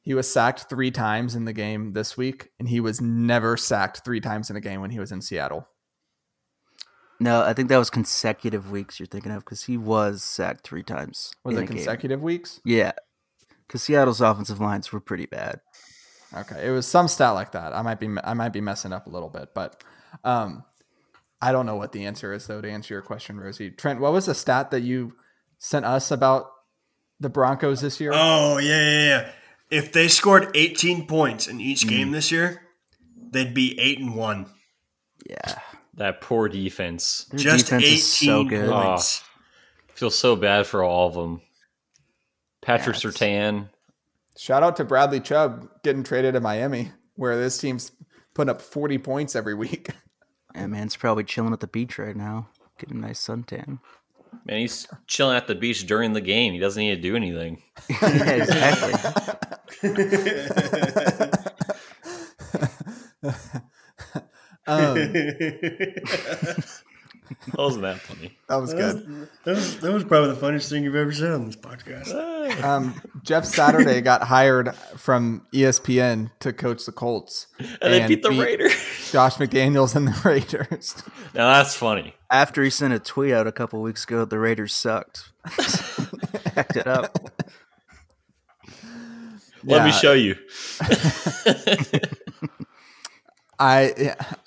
He was sacked three times in the game this week, and he was never sacked three times in a game when he was in Seattle. No, I think that was consecutive weeks you're thinking of because he was sacked three times. Was it consecutive game. weeks? Yeah, because Seattle's offensive lines were pretty bad. Okay, it was some stat like that. I might be I might be messing up a little bit, but um, I don't know what the answer is though. To answer your question, Rozey, Trent, what was the stat that you sent us about the Broncos this year? Oh yeah, yeah, yeah. If they scored 18 points in each game mm. this year, they'd be eight and one. Yeah. That poor defense. Their Just defense 18 so good. Ah, points. Oh, feel so bad for all of them. Patrick yeah, Surtain. Shout out to Bradley Chubb getting traded to Miami, where this team's putting up 40 points every week. Yeah, man's probably chilling at the beach right now, getting a nice suntan. Man, he's chilling at the beach during the game. He doesn't need to do anything. yeah, exactly. Um, That Wasn't that funny? That was good. That was, that was, probably the funniest thing you've ever said on this podcast. Um, Jeff Saturday got hired from ESPN to coach the Colts, and, and they beat the beat Raiders. Josh McDaniels and the Raiders. Now that's funny. After he sent a tweet out a couple weeks ago, the Raiders sucked. Backed it up. Let yeah. me show you. I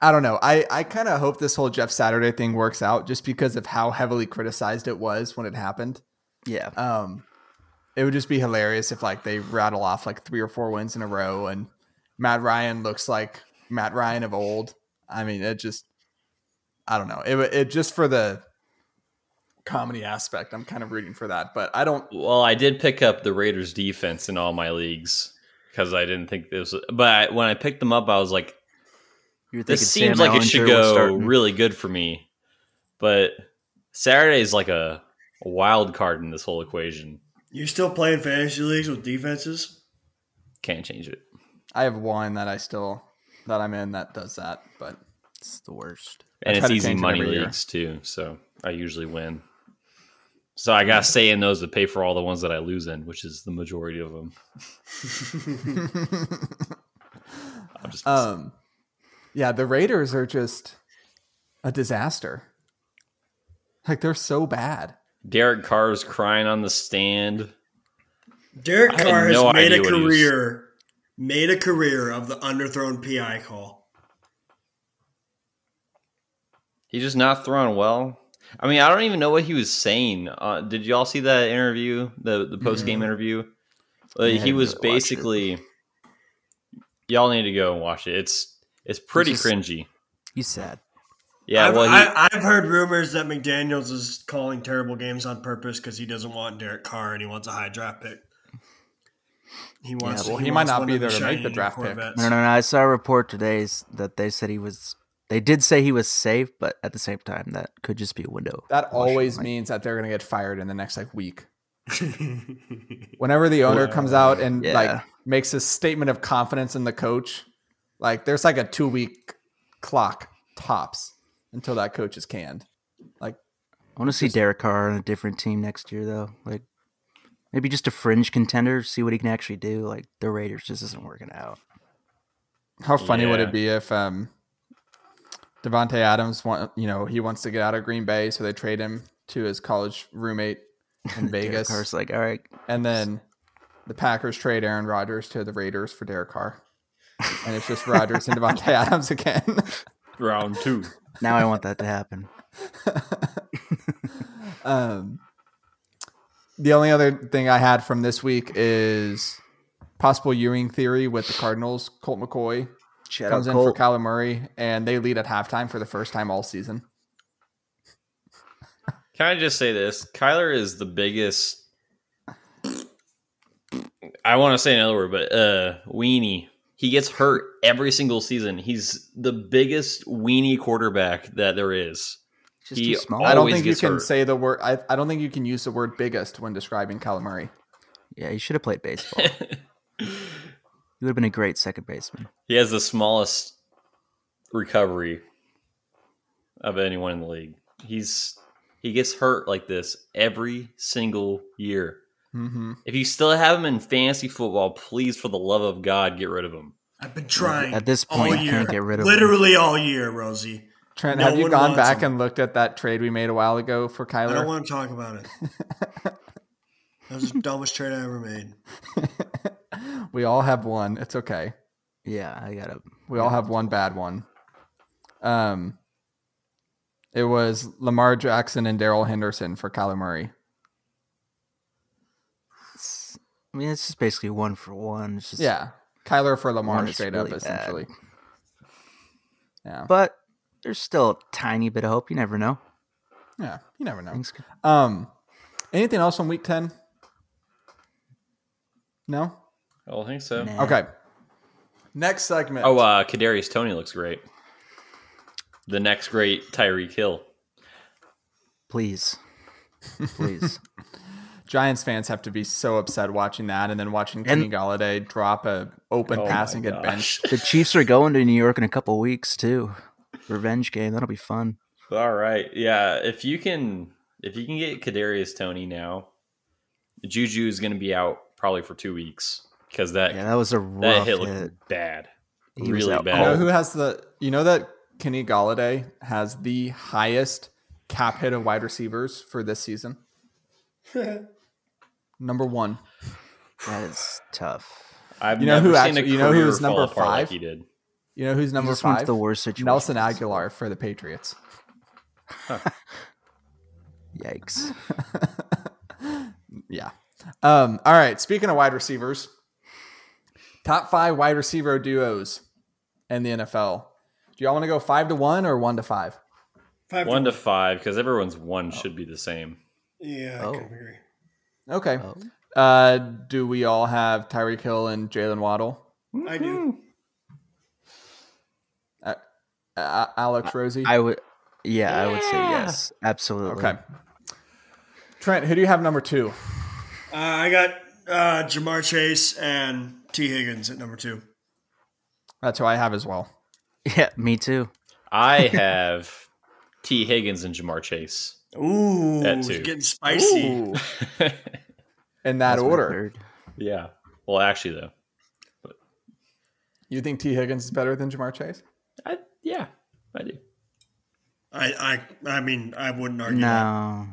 I don't know. I, I kind of hope this whole Jeff Saturday thing works out just because of how heavily criticized it was when it happened. Yeah. Um, it would just be hilarious if like they rattle off like three or four wins in a row and Matt Ryan looks like Matt Ryan of old. I mean, it just, I don't know. It it just for the comedy aspect, I'm kind of rooting for that. But I don't. Well, I did pick up the Raiders defense in all my leagues because I didn't think this. Was, but I, when I picked them up, I was like, this seems Sam like it should go really good for me, but Saturday is like a, a wild card in this whole equation. You're still playing fantasy leagues with defenses? Can't change it. I have one that I still that I'm in that does that, but it's the worst. And it's easy money leagues too, so I usually win. So I gotta stay in those to pay for all the ones that I lose in, which is the majority of them. I'm just um, yeah, the Raiders are just a disaster. Like they're so bad. Derek Carr Carr's crying on the stand. Derek Carr has no made a career made a career of the underthrown PI call. He's just not throwing well. I mean, I don't even know what he was saying. Uh, did y'all see that interview, the the post game mm-hmm. interview? Like, he was basically. Y'all need to go and watch it. It's it's pretty he's just, cringy. He's sad. Yeah, I've, well, he, I, have heard rumors that McDaniels is calling terrible games on purpose because he doesn't want Derek Carr and he wants a high draft pick. He wants. Yeah, well, he, he might not be there to make the draft pick. No, no, no. I saw a report today that they said he was. They did say he was safe, but at the same time, that could just be a window. That always means that they're going to get fired in the next like week. Whenever the owner comes out and yeah. like makes a statement of confidence in the coach, like there's like a two week clock tops until that coach is canned. Like I want to see Derek Carr on a different team next year though. Like Maybe just a fringe contender, see what he can actually do. Like the Raiders just isn't working out. How funny yeah. would it be if um Davante Adams want you know, he wants to get out of Green Bay, so they trade him to his college roommate in Vegas. Carr's like, all right. And then the Packers trade Aaron Rodgers to the Raiders for Derek Carr. And it's just Rodgers and Davante Adams again. Round two. Now I want that to happen. um the only other thing I had from this week is possible Ewing theory with the Cardinals. Colt McCoy Shout comes in Colt. for Kyler Murray, and they lead at halftime for the first time all season. Can I just say this? Kyler is the biggest. I want to say another word, but uh, weenie. He gets hurt every single season. He's the biggest weenie quarterback that there is. Just he small. I don't think you can hurt. say the word. I, I don't think you can use the word biggest when describing Kyler Murray. Yeah, he should have played baseball. he would have been a great second baseman. He has the smallest recovery of anyone in the league. He's he gets hurt like this every single year. Mm-hmm. If you still have him in fantasy football, please, for the love of God, get rid of him. I've been trying at this point. All year. Can't get rid of literally him. all year, Rozey. Trent, no have you gone back him. and looked at that trade we made a while ago for Kyler? I don't want to talk about it. that was the dumbest trade I ever made. we all have one. It's okay. Yeah, I got it. We all have one bad one. Um, it was Lamar Jackson and Darrell Henderson for Kyler Murray. It's, I mean, it's just basically one for one. It's just yeah, Kyler for Lamar straight really up, essentially. Bad. Yeah, but there's still a tiny bit of hope. You never know. Yeah, you never know. Um, anything else on week ten? No, I don't think so. Nah. Okay. Next segment. Oh, uh, Kadarius Toney looks great. The next great Tyreek Hill. Please, please. Giants fans have to be so upset watching that, and then watching Kenny Golladay drop a open oh pass and get benched. The Chiefs are going to New York in a couple weeks too revenge game. That'll be fun. All right, yeah. If you can, if you can get Kadarius Toney now, Juju is going to be out probably for two weeks because that yeah, that was a rough that hit, hit. bad, he really bad. You know who has the? You know that Kenny Golladay has the highest cap hit of wide receivers for this season. number one. That is tough. I've you know who actually, you know who's number five? Like he did. You know who's number five? The worst situation. Nelson Agholor for the Patriots. Huh. Yikes. yeah. Um, all right. Speaking of wide receivers, top five wide receiver duos in the NFL. Do y'all want to go five to one or one to five? Five one to, to five because everyone's one oh. should be the same. Yeah, oh. I agree. Okay. Oh. Uh, do we all have Tyreek Hill and Jaylen Waddle? I do. Uh, Alex Rozey? I would. Yeah, yeah, I would say yes. Absolutely. Okay. Trent, who do you have number two? Uh, I got uh, Ja'Marr Chase and Tee Higgins at number two. That's who I have as well. Yeah, me too. I have Tee Higgins and Ja'Marr Chase. Ooh, at two. getting spicy. In that That's order. Yeah. Well, actually, though. But... You think Tee Higgins is better than Ja'Marr Chase? I yeah, I do. I I I mean I wouldn't argue. No, that.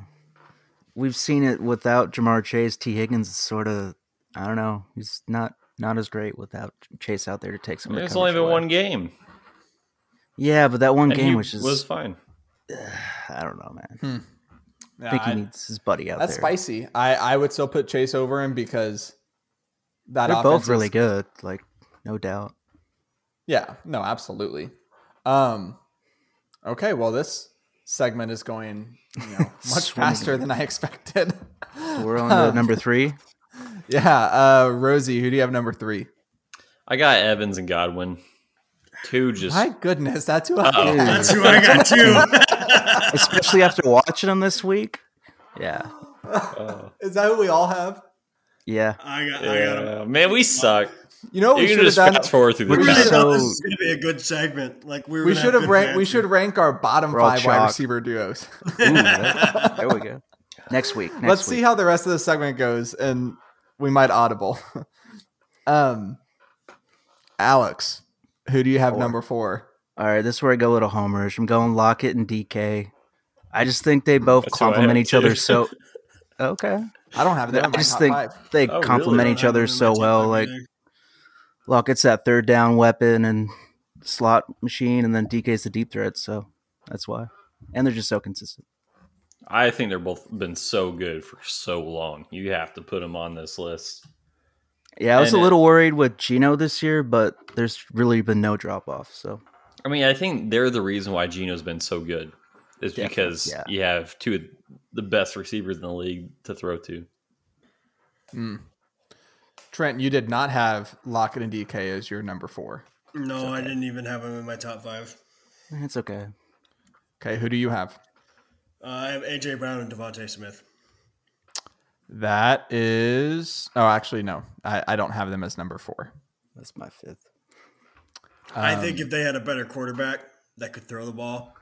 we've seen it without Ja'Marr Chase. Tee Higgins is sort of I don't know. He's not not as great without Chase out there to take some. Of the. It's only been away. one game. Yeah, but that one and game, which is was fine. I don't know, man. Hmm. Yeah, I think he I, needs his buddy out that's there. That's spicy. I I would still put Chase over him because that they're both really is, good. Like no doubt. Yeah. No. Absolutely. Um, okay, well, this segment is going you know, much faster than I expected. We're on um, number three. Yeah, uh, Rozey, who do you have number three? I got Evans and Godwin. Two just. My goodness, that's who I. Got. That's who I got too. Especially after watching them this week. Yeah. Uh, is that who we all have? Yeah. I got. Yeah. I got Man, we suck. You know, we should have done. Fast forward through this. So, this is going to be a good segment. Like we, we should have ranked. We should rank our bottom five wide receiver duos. Ooh, there we go. Next week. Next Let's week. see how the rest of the segment goes, and we might audible. um, Alex, who do you have Four. number four? All right, this is where I go a little homerish. I'm going Lockett and DK. I just think they both That's complement each too. other so. Okay, I don't have them. I just think five. they Oh, really? complement each other so well. Like Lockett's that third down weapon and slot machine, and then DK's the deep threat. So that's why, and they're just so consistent. I think they're both been so good for so long. You have to put them on this list. Yeah, I was And a it- little worried with Geno this year, but there's really been no drop off. So I mean, I think they're the reason why Geno's been so good. Is Definitely, because yeah. you have two of the best receivers in the league to throw to. Trent, you did not have Lockett and DK as your number four. No, I didn't even have him in my top five. it's okay. Okay, who do you have? Uh, I have AJ Brown and DeVonta Smith. That is. Oh, actually, no. I, I don't have them as number four. That's my fifth. I Um, think if they had a better quarterback that could throw the ball,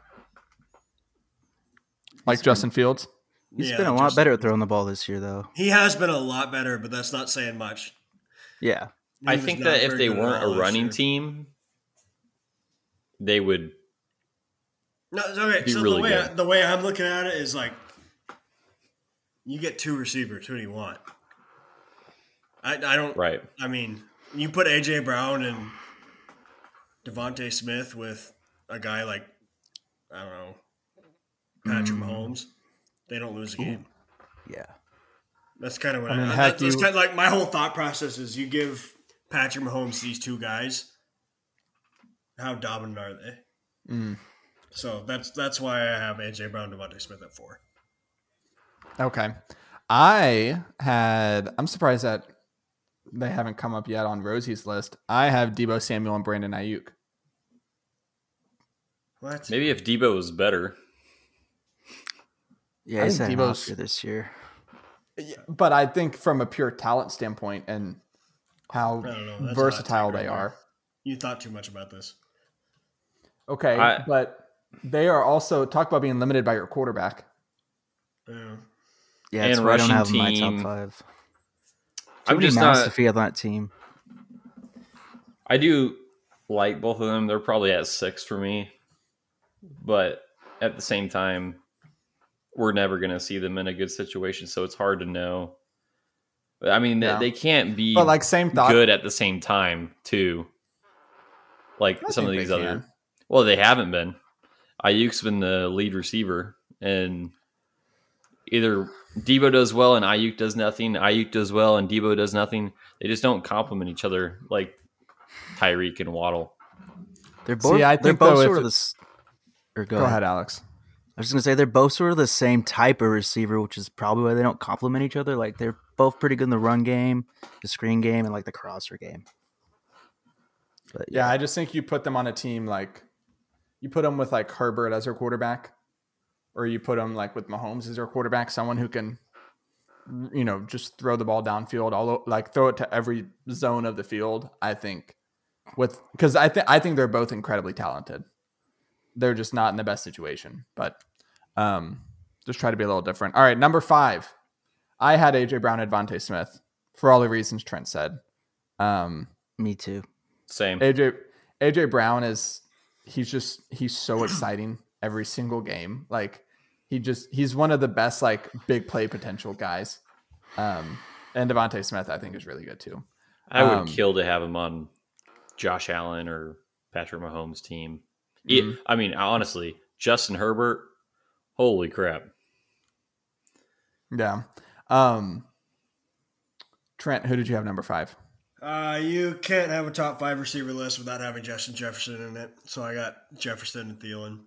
Like Justin Fields. He's Yeah, been a lot just- better at throwing the ball this year, though. he has been a lot better, but that's not saying much. Yeah, He I think that if they weren't a running year. team, they would. No, okay. Be So really the way good. I, the way I'm looking at it is like, you get two receivers. Who do you want? I I don't. Right. I mean, you put AJ Brown and DeVonta Smith with a guy like I don't know Patrick Mm. Mahomes, they don't lose a game. yeah. That's kind of what I I, mean, I heck, that's you- kind of like my whole thought process is you give Patrick Mahomes these two guys. How dominant are they? Mm. So that's that's why I have AJ Brown, and DeVonta Smith at four. Okay. I had. I'm surprised that they haven't come up yet on Rozey's list. I have Deebo Samuel and Brandon Aiyuk. What? Maybe if Deebo was better. Yeah, I he's think had Deebo's- this year. But I think from a pure talent standpoint and how I don't know. That's a hot versatile take right they there. are. You thought too much about this. Okay, I- but they are also talk about being limited by your quarterback. Yeah. Yeah, that's And why I don't rushing have him my team. top five. Too I'm many just mouths not. to feed on that team. I do like both of them. They're probably at six for me, but at the same time, we're never going to see them in a good situation, so it's hard to know. But, I mean, they- Yeah. they can't be But like same thought. good at the same time, too. Like I some of these other. can. Well, they haven't been. Aiyuk's been the lead receiver, and either Deebo does well and Aiyuk does nothing. Aiyuk does well and Deebo does nothing. They just don't complement each other like Tyreek and Waddle. They're See, both. I they're both sort of it- this. Or go, Go ahead. ahead, Alex. I was just gonna say they're both sort of the same type of receiver, which is probably why they don't complement each other. Like they're both pretty good in the run game, the screen game, and like the crosser game. But Yeah, I just think you put them on a team like you put them with like Herbert as their quarterback, or you put them like with Mahomes as their quarterback, someone who can, you know, just throw the ball downfield, all like throw it to every zone of the field. I think with because I think I think they're both incredibly talented. They're just not in the best situation, but um, just try to be a little different. All right, number five, I had AJ Brown, Advante Smith for all the reasons Trent said. Um, me too. Same. AJ AJ Brown is he's just he's so exciting every single game. Like he just he's one of the best like big play potential guys. Um and DeVonta Smith I think is really good too. I would um, kill to have him on Josh Allen or Patrick Mahomes' team. Mhm. I mean, honestly, Justin Herbert, holy crap. Yeah. Um Trent, who did you have number five? Uh, you can't have a top five receiver list without having Justin Jefferson in it. So I got Jefferson and Thielen.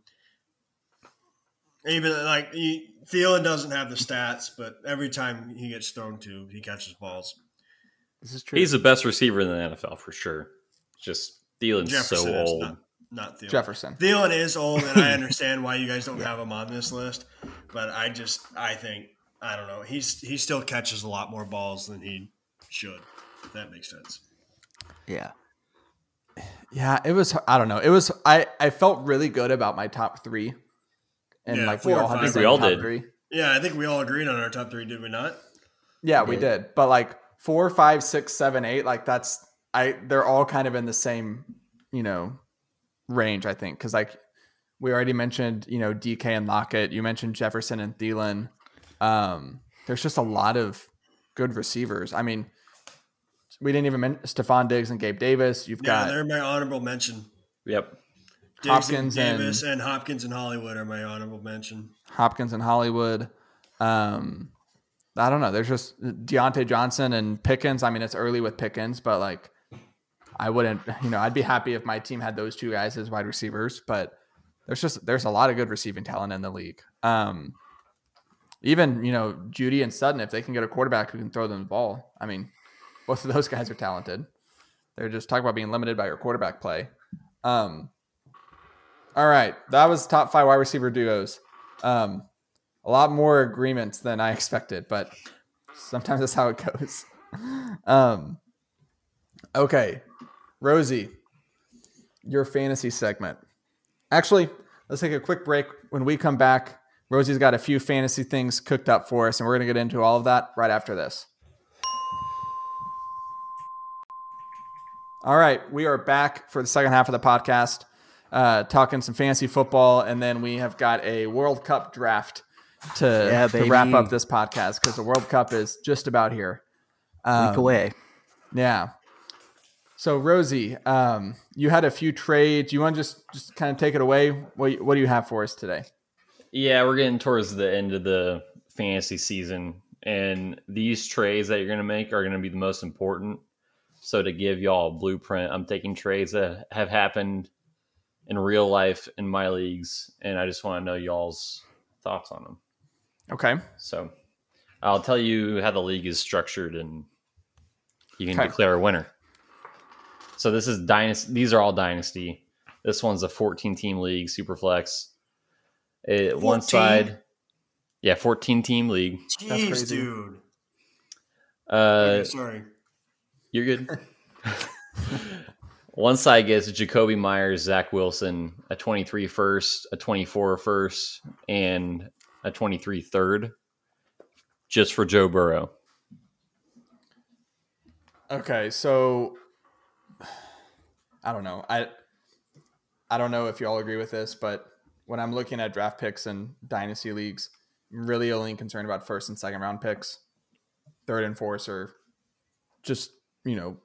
Even like he, Thielen doesn't have the stats, but every time he gets thrown to, he catches balls. This is true. He's the best receiver in the NFL for sure. Just Thielen's Jefferson so is old. not, not Thielen. Jefferson. Thielen is old, and I understand why you guys don't have him on this list. But I just, I think, I don't know. He's he still catches a lot more balls than he should. If that makes sense. yeah. Yeah, it was I don't know. It was I I felt really good about my top 3. And Yeah, like we all and had the same We all top did. three. Yeah, I think we all agreed on our top three, did we not? Yeah, we did. But like four, five, six, seven, eight, like that's I they're all kind of in the same, you know, range, I think. Cause like we already mentioned, you know, DK and Lockett. You mentioned Jefferson and Thielen. Um, there's just a lot of good receivers. I mean, we didn't even mention Stefon Diggs and Gabe Davis. You've yeah, got they're my honorable mention. Yep. Diggs Hopkins and Davis and, and, Hopkins and Hollywood are my honorable mention. Hopkins and Hollywood. Um, I don't know. There's just Diontae Johnson and Pickens. I mean, it's early with Pickens, but like, I wouldn't. You know, I'd be happy if my team had those two guys as wide receivers. But there's just there's a lot of good receiving talent in the league. Um, even you know Jeudy and Sutton, if they can get a quarterback who can throw them the ball, I mean, both of those guys are talented. They're just talking about being limited by your quarterback play. Um, all right, that was top five wide receiver duos. Um, a lot more agreements than I expected, but sometimes that's how it goes. Um, okay, Rozey, your fantasy segment. Actually, let's take a quick break. When we come back, Rozey's got a few fantasy things cooked up for us, and we're going to get into all of that right after this. All right, we are back for the second half of the podcast, uh, talking some fantasy football, and then we have got a World Cup draft to, yeah, to wrap up this podcast because the World Cup is just about here. Um, Week away. Yeah. So Rozey, um, you had a few trades. You want to just just kind of take it away? What what do you have for us today? Yeah, we're getting towards the end of the fantasy season, and these trades that you're going to make are going to be the most important. So to give y'all a blueprint, I'm taking trades that have happened in real life in my leagues, and I just want to know y'all's thoughts on them. Okay. So I'll tell you how the league is structured, and you can okay. declare a winner. So this is dynasty. These are all dynasty. This one's a 14 team league, super flex. It, one side, yeah, 14 team league. Jeez, dude. Uh, sorry. You're good. one side gets Jakobi Meyers, Zach Wilson, a 23 first, a 24 first, and a 23 third, just for Joe Burrow. Okay, so I don't know. I I don't know if you all agree with this, but when I'm looking at draft picks and dynasty leagues, I'm really only concerned about first and second round picks. Third and fourth are just, you know,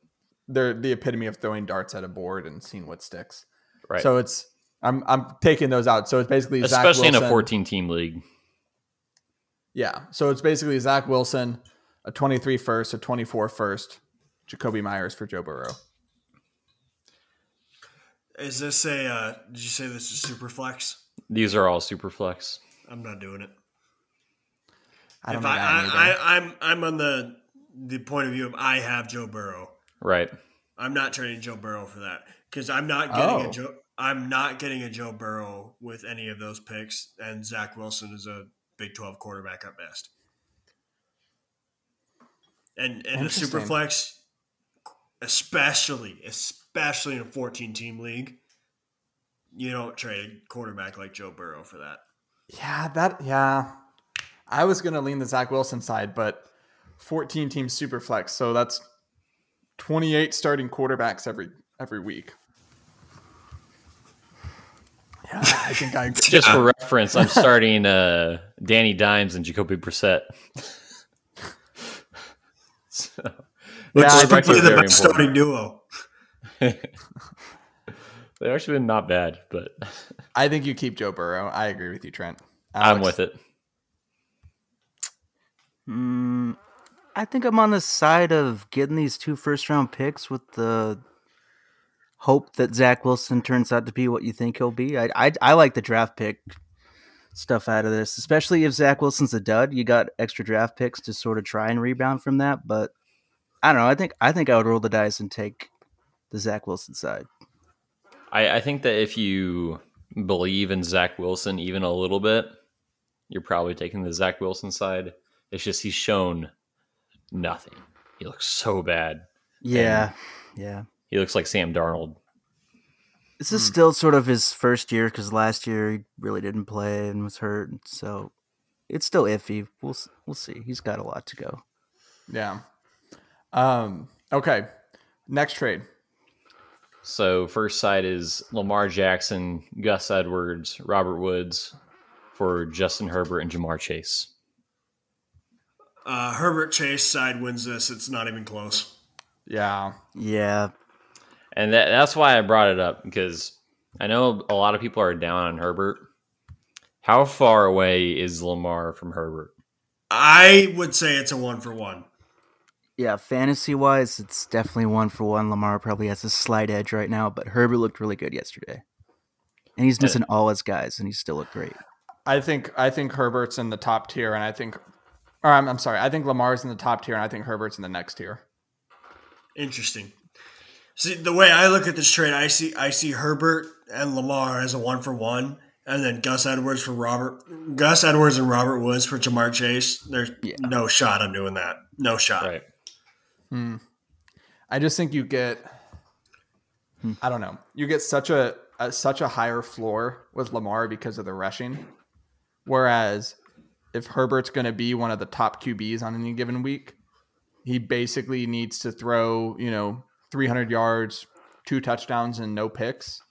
they're the epitome of throwing darts at a board and seeing what sticks. Right. So it's I'm I'm taking those out. So it's basically especially Wilson, in a 14 team league. Yeah. So it's basically Zach Wilson, a 23 first, a 24 first, Jakobi Meyers for Joe Burrow. Is this a? Uh, did you say this is super flex? These are all super flex. I'm not doing it. I don't if I, I, I, I'm I'm on the the point of view of I have Joe Burrow. Right. I'm not trading Joe Burrow for that because I'm not getting oh. a Joe. I'm not getting a Joe Burrow with any of those picks, and Zach Wilson is a Big 12 quarterback at best. And and a super flex, especially especially in a 14 team league, you don't trade a quarterback like Joe Burrow for that. Yeah, that yeah. I was gonna lean the Zach Wilson side, but 14 team super flex, so that's 28 starting quarterbacks every every week. Yeah, I think I just for reference, I'm starting uh, Danny Dimes and Jacoby Brissett. so, Which yeah, is probably the best starting duo. They've actually been not bad, but I think you keep Joe Burrow. I agree with you, Trent. Alex? I'm with it. Mm, I think I'm on the side of getting these two first round picks with the hope that Zach Wilson turns out to be what you think he'll be. I I, I like the draft pick stuff out of this, especially if Zach Wilson's a dud. You got extra draft picks to sort of try and rebound from that, but I don't know. I think I think I would roll the dice and take the Zach Wilson side. I, I think that if you believe in Zach Wilson even a little bit, you're probably taking the Zach Wilson side. It's just he's shown nothing. He looks so bad. Yeah. Yeah. He looks like Sam Darnold. This is hmm. still sort of his first year because last year he really didn't play and was hurt. So it's still iffy. We'll we'll see. He's got a lot to go. Yeah. Um. Okay. Next trade. So first side is Lamar Jackson, Gus Edwards, Robert Woods for Justin Herbert and Ja'Marr Chase. Uh, Herbert Chase side wins this. It's not even close. Yeah. Yeah. And that, that's why I brought it up because I know a lot of people are down on Herbert. How far away is Lamar from Herbert? I would say it's a one for one. Yeah, fantasy wise, it's definitely one for one. Lamar probably has a slight edge right now, but Herbert looked really good yesterday. And he's missing all his guys, and he still looked great. I think I think Herbert's in the top tier, and I think, or I'm, I'm sorry, I think Lamar's in the top tier, and I think Herbert's in the next tier. Interesting. See, the way I look at this trade, I see I see Herbert and Lamar as a one for one, and then Gus Edwards for Robert, Gus Edwards and Robert Woods for Ja'Marr Chase. There's yeah. no shot on doing that. No shot. Right. Hmm. I just think you get. Hmm. I don't know. You get such a, a such a higher floor with Lamar because of the rushing, whereas if Herbert's going to be one of the top QBs on any given week, he basically needs to throw you know 300 yards, two touchdowns, and no picks,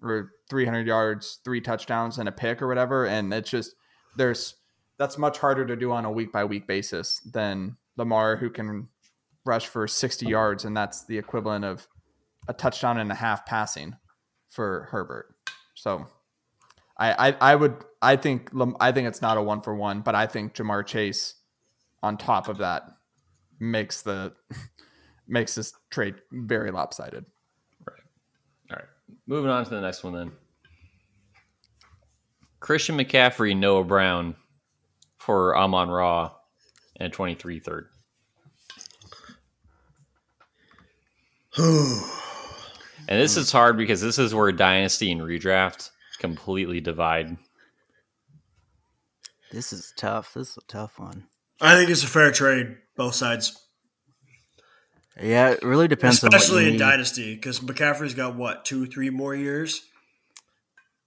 or 300 yards, three touchdowns, and a pick, or whatever. And it's just there's that's much harder to do on a week by week basis than Lamar, who can rush for 60 yards, and that's the equivalent of a touchdown and a half passing for Herbert. So I, I, I would I think I think it's not a one for one, but I think Ja'Marr Chase on top of that makes the makes this trade very lopsided. Right. All right. Moving on to the next one then. Christian McCaffrey, Noah Brown for Amon Ra and 23 third. And this is hard because this is where dynasty and redraft completely divide. This is tough. This is a tough one. I think it's a fair trade, both sides. Yeah, it really depends. Especially in need. dynasty, because McCaffrey's got what two, three more years.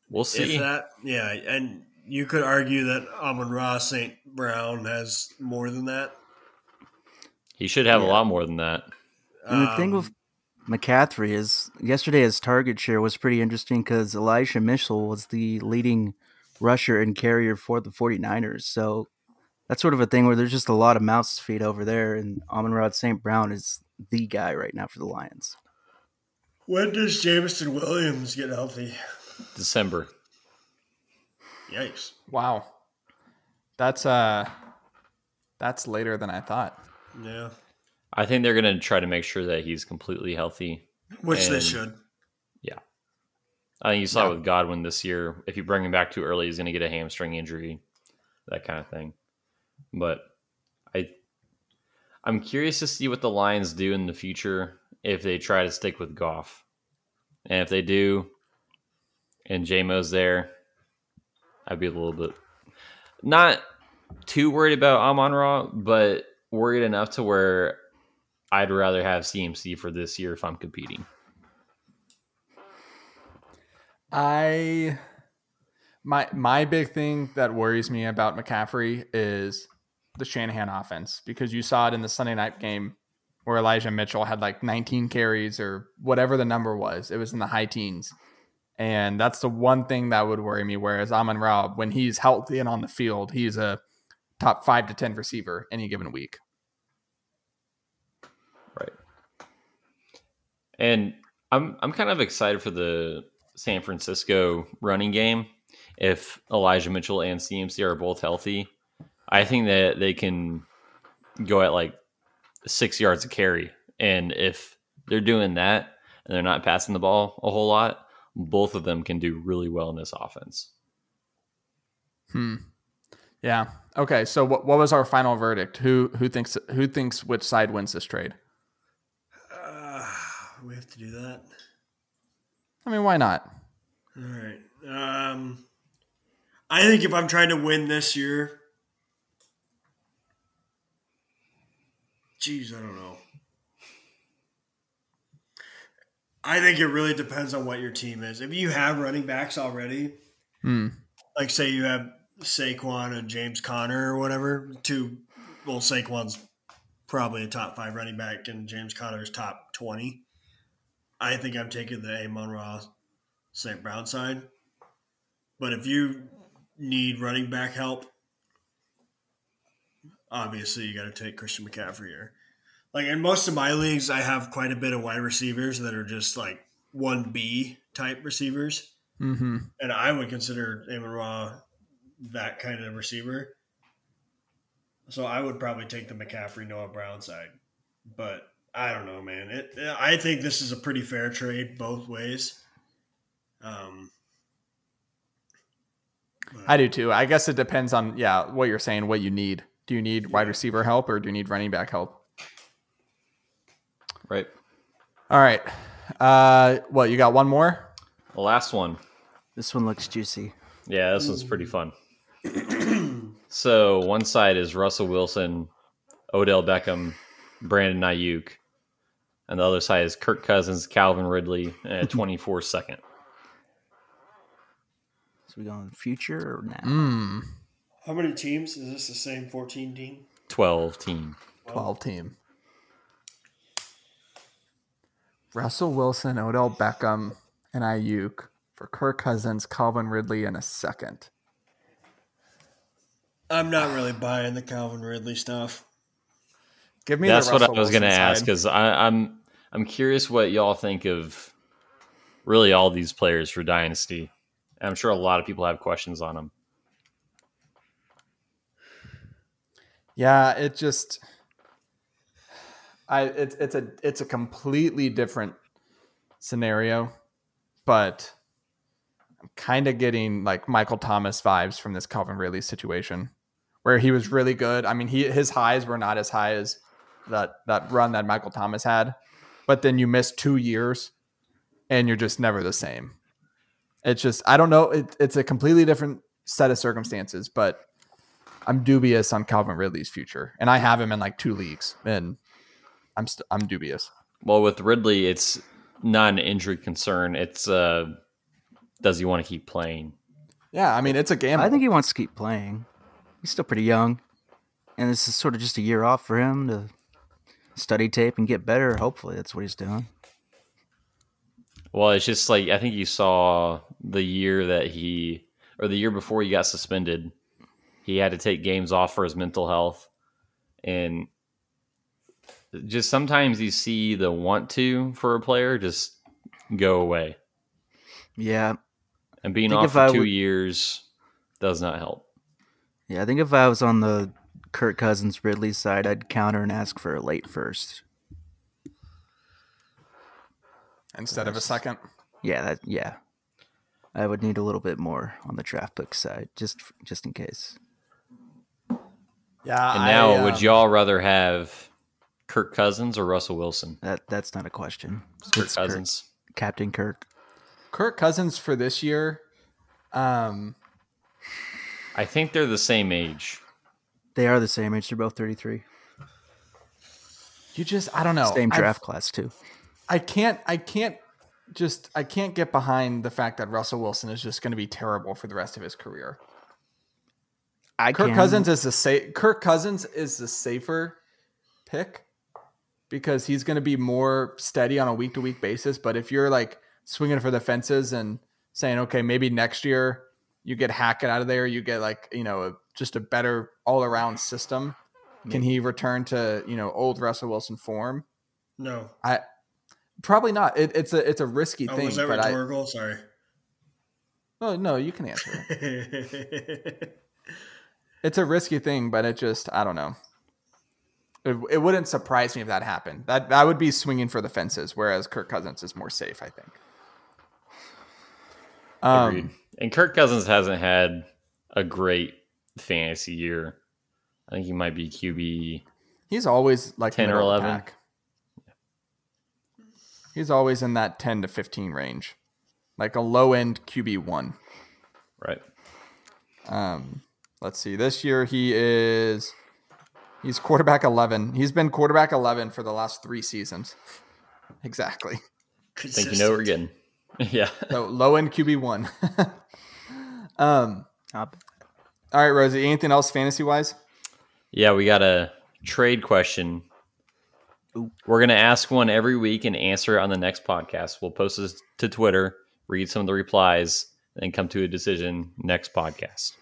We'll see. If that, yeah, and you could argue that Amon Ra St. Brown has more than that. He should have yeah. a lot more than that. And the thing with um, McCaffrey is yesterday his target share was pretty interesting because Elijah Mitchell was the leading rusher and carrier for the 49ers. So that's sort of a thing where there's just a lot of mouse to feed over there, and Amon Ra St. Brown is the guy right now for the Lions. When does Jameson Williams get healthy? December. Yikes. Wow. That's uh that's later than I thought. Yeah. I think they're going to try to make sure that he's completely healthy. Which and, they should. Yeah. I think you saw yeah. with Godwin this year. If you bring him back too early, he's going to get a hamstring injury, that kind of thing. But I, I'm curious to see what the Lions do in the future if they try to stick with Goff, and if they do, and Jamo's there, I'd be a little bit not too worried about Amon Ra, but worried enough to where I'd rather have CMC for this year if I'm competing. I my my big thing that worries me about McCaffrey is the Shanahan offense because you saw it in the Sunday night game where Elijah Mitchell had like 19 carries or whatever the number was. It was in the high teens. And that's the one thing that would worry me. Whereas Amon Ra, when he's healthy and on the field, he's a top five to 10 receiver any given week. And I'm I'm kind of excited for the San Francisco running game. If Elijah Mitchell and CMC are both healthy, I think that they can go at like six yards a carry. And if they're doing that and they're not passing the ball a whole lot, both of them can do really well in this offense. Hmm. Yeah. Okay. So what what was our final verdict? Who who thinks who thinks which side wins this trade? We have to do that? I mean, why not? All right. Um, I think if I'm trying to win this year, geez, I don't know. I think it really depends on what your team is. If you have running backs already, hmm. like say you have Saquon and James Conner or whatever. Two, well, Saquon's probably a top five running back, and James Conner's top twenty. I think I'm taking the Amon Ra St. Brown side. But if you need running back help, obviously you got to take Christian McCaffrey here. Like in most of my leagues, I have quite a bit of wide receivers that are just like one B type receivers, mm-hmm. and I would consider Amon Ra that kind of receiver. So I would probably take the McCaffrey Noah Brown side, but I don't know, man. It, I think this is a pretty fair trade both ways. Um, I do too. I guess it depends on yeah what you're saying, what you need. Do you need wide receiver help or do you need running back help? Right. All right. Uh, what you got? One more. The last one. This one looks juicy. Yeah, this one's pretty fun. so one side is Russell Wilson, Odell Beckham, Brandon Aiyuk, and the other side is Kirk Cousins, Calvin Ridley, and a 24 second. So we going future or now? Mm. How many teams is this? The same 14 team? 12 team. 12 team. Russell Wilson, Odell Beckham, and Aiyuk for Kirk Cousins, Calvin Ridley, and a second. I'm not really buying the Calvin Ridley stuff. Give me. That's what I was going to ask because I'm I'm curious what y'all think of really all these players for Dynasty. I'm sure a lot of people have questions on them. Yeah, it just I it's it's a it's a completely different scenario, but I'm kind of getting like Michael Thomas vibes from this Calvin Ridley situation where he was really good. I mean, he his highs were not as high as that that run that Michael Thomas had, but then you miss 2 years and you're just never the same. It's just I don't know. It, it's a completely different set of circumstances, but I'm dubious on Calvin Ridley's future, and I have him in like two leagues, and I'm i st- I'm dubious. Well, with Ridley, it's not an injury concern. It's uh, does he want to keep playing? Yeah, I mean it's a gamble. I think he wants to keep playing. He's still pretty young, and this is sort of just a year off for him to study tape and get better. Hopefully, that's what he's doing. Well, it's just like I think you saw the year that he or the year before he got suspended, he had to take games off for his mental health. And just sometimes you see the want to for a player just go away. Yeah. And being off for two would... years does not help. Yeah, I think if I was on the Kirk Cousins Ridley side, I'd counter and ask for a late first instead of a second. Yeah, that yeah. I would need a little bit more on the draft book side, just just in case. Yeah. And now, I, um, would y'all rather have Kirk Cousins or Russell Wilson? That that's not a question. Kirk it's Cousins, Kirk, Captain Kirk. Kirk Cousins for this year. Um, I think they're the same age. They are the same age. They're both thirty three. You just I don't know. Same draft I've, class too. I can't I can't just I can't get behind the fact that Russell Wilson is just going to be terrible for the rest of his career. I Kirk can. Cousins is the safe Kirk Cousins is the safer pick because he's going to be more steady on a week to week basis. But if you're like swinging for the fences and saying, okay, maybe next year you get Hackett out of there, you get like you know a, just a better all around system. Can he return to you know old Russell Wilson form? No, I Probably not. It, it's a it's a risky oh, thing. Was that rhetorical? I, Sorry. Oh no, you can answer it's a risky thing, but it just I don't know. It, it wouldn't surprise me if that happened. That that would be swinging for the fences, whereas Kirk Cousins is more safe. I think. Um, Agreed. And Kirk Cousins hasn't had a great fantasy year. I think he might be QB. He's always like ten or eleven. He's always in that 10 to 15 range, like a low end QB one. Right. Um, let's see. This year he is he's quarterback 11. He's been quarterback 11 for the last three seasons. Exactly. I think you know we're getting. yeah. So low end QB one. um, All right, Rozey. Anything else fantasy wise? Yeah, we got a trade question. We're gonna ask one every week and answer it on the next podcast. We'll post this to Twitter, read some of the replies, and come to a decision next podcast.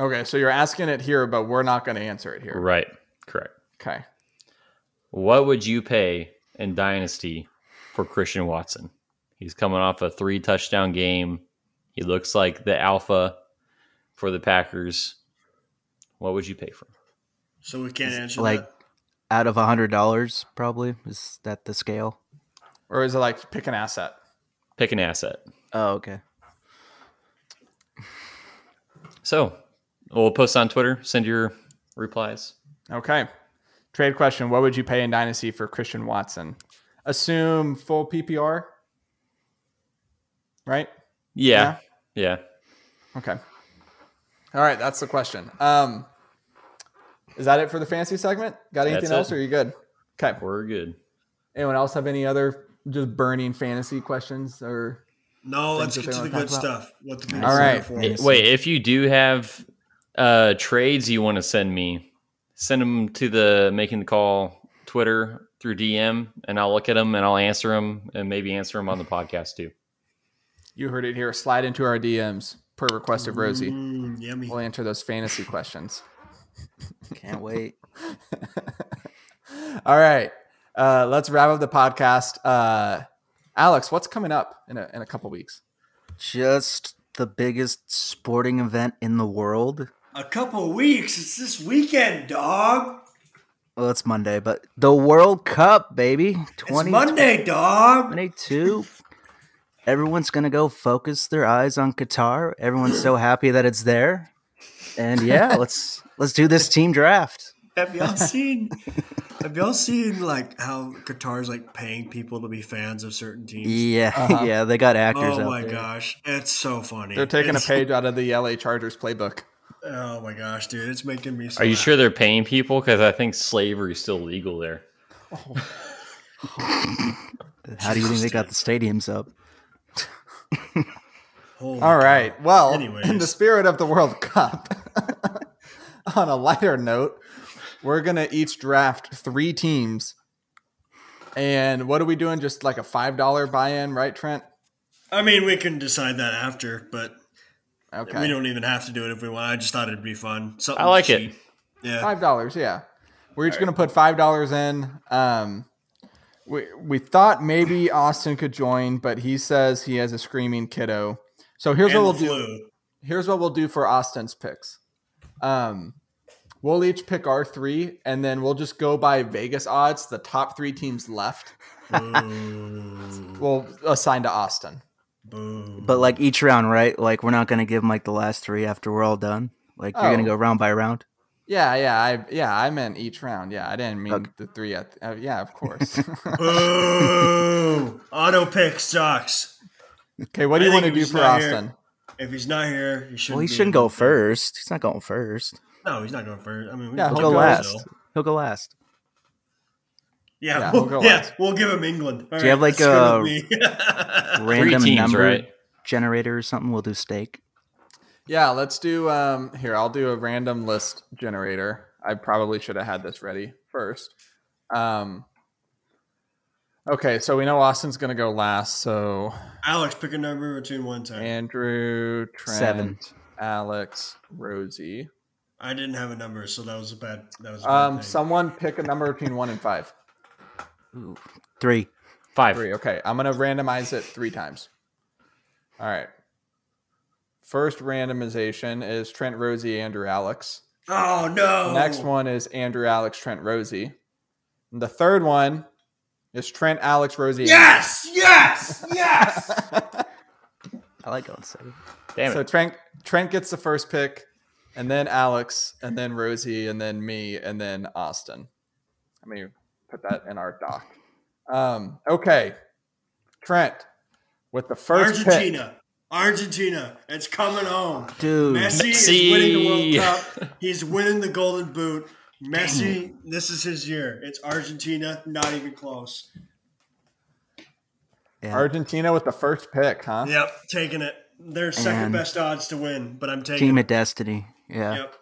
Okay, so you're asking it here, but we're not going to answer it here. Right. Correct. Okay. What would you pay in Dynasty for Christian Watson? He's coming off a three touchdown game. He looks like the alpha for the Packers. What would you pay for? So we can't answer like that. out of a hundred dollars, probably is that the scale, or is it like pick an asset? Pick an asset. Oh, okay. So we'll post on Twitter. Send your replies. Okay. Trade question: What would you pay in Dynasty for Christian Watson? Assume full PPR, right? Yeah. Yeah. yeah. Okay. All right, that's the question. Um, is that it for the fancy segment? Got anything that's else? It. Or are you good? Okay, we're good. Anyone else have any other just burning fantasy questions or? No, let's get to the good stuff. What the All right. Wait, if you do have uh, trades you want to send me, send them to the making the call Twitter through DM, and I'll look at them and I'll answer them and maybe answer them on the podcast too. You heard it here. Slide into our DMs per request of Rozey. Mm, yummy. We'll answer those fantasy questions. Can't wait. All right. Uh, let's wrap up the podcast. Uh, Alex, what's coming up in a, in a couple weeks? Just the biggest sporting event in the world. A couple weeks. It's this weekend, dog. Well, it's Monday, but the World Cup, baby. 20, it's Monday, dog. 22. Everyone's going to go focus their eyes on Qatar. Everyone's so happy that it's there. And yeah, let's let's do this team draft. Have y'all seen have y'all seen like how Qatar's like paying people to be fans of certain teams? Yeah, uh-huh. yeah, they got actors. Oh my there. gosh, it's so funny. They're taking it's, a page out of the LA Chargers playbook. Oh my gosh, dude, it's making me. So Are you happy. sure they're paying people? Because I think slavery is still legal there. Oh. How do you think they got the stadiums up? All right. God. Well, Anyways. in the spirit of the World Cup, on a lighter note, we're gonna each draft three teams. And what are we doing? Just like a five dollar buy-in, right, Trent? I mean, we can decide that after, but Okay. We don't even have to do it if we want. I just thought it'd be fun. Something I like cheap. it. Yeah. Five dollars, yeah. We're each right. gonna put five dollars in. Um we we thought maybe Austin could join, but he says he has a screaming kiddo. So here's and what we'll do. Here's what we'll do for Austin's picks. Um we'll each pick our three, and then we'll just go by Vegas odds, the top three teams left. we'll assign to Austin. Boom. But like each round, right? Like we're not gonna give him like the last three after we're all done. Like you're gonna oh. go round by round. Yeah, yeah, I yeah, I meant each round. Yeah, I didn't mean okay. the three. At, uh, yeah, of course. Boom! Auto pick sucks. Okay, what do you want to do for Austin? Here, if he's not here, he shouldn't. Well, he shouldn't go first. He's not going first. No, he's not going first. I mean, yeah, he'll go last. He'll go last. Yeah, yeah, we'll, we'll yeah, we'll give him England. All do you have like a random teams, number right? generator or something? We'll do steak. Yeah, let's do. Um, here, I'll do a random list generator. I probably should have had this ready first. Um, okay, so we know Austin's going to go last. So Alex, pick a number between one time. Andrew, Trent, Seven. Alex, Rozey. I didn't have a number, so that was a bad. That was. a bad um, someone pick a number between one and five. Ooh. Three. Five. Three. Okay. I'm going to randomize it three times. All right. First randomization is Trent Rozey, Andrew Alex. Oh, no. next one is Andrew Alex, Trent Rozey. And the third one is Trent Alex Rozey. Yes. Andrew. Yes. Yes. I like going second. Damn it. So Trent, Trent gets the first pick, and then Alex, and then Rozey, and then me, and then Austin. I mean, put that in our doc. Um, okay, Trent with the first Argentina. Pick. Argentina, it's coming home, dude. Messi, Messi, is winning the World Cup. He's winning the Golden Boot. Messi, this is his year. It's Argentina, not even close. Yeah. Argentina with the first pick, huh? Yep, taking it. They're second and best odds to win, but I'm taking Team of Destiny. Yeah. Yep.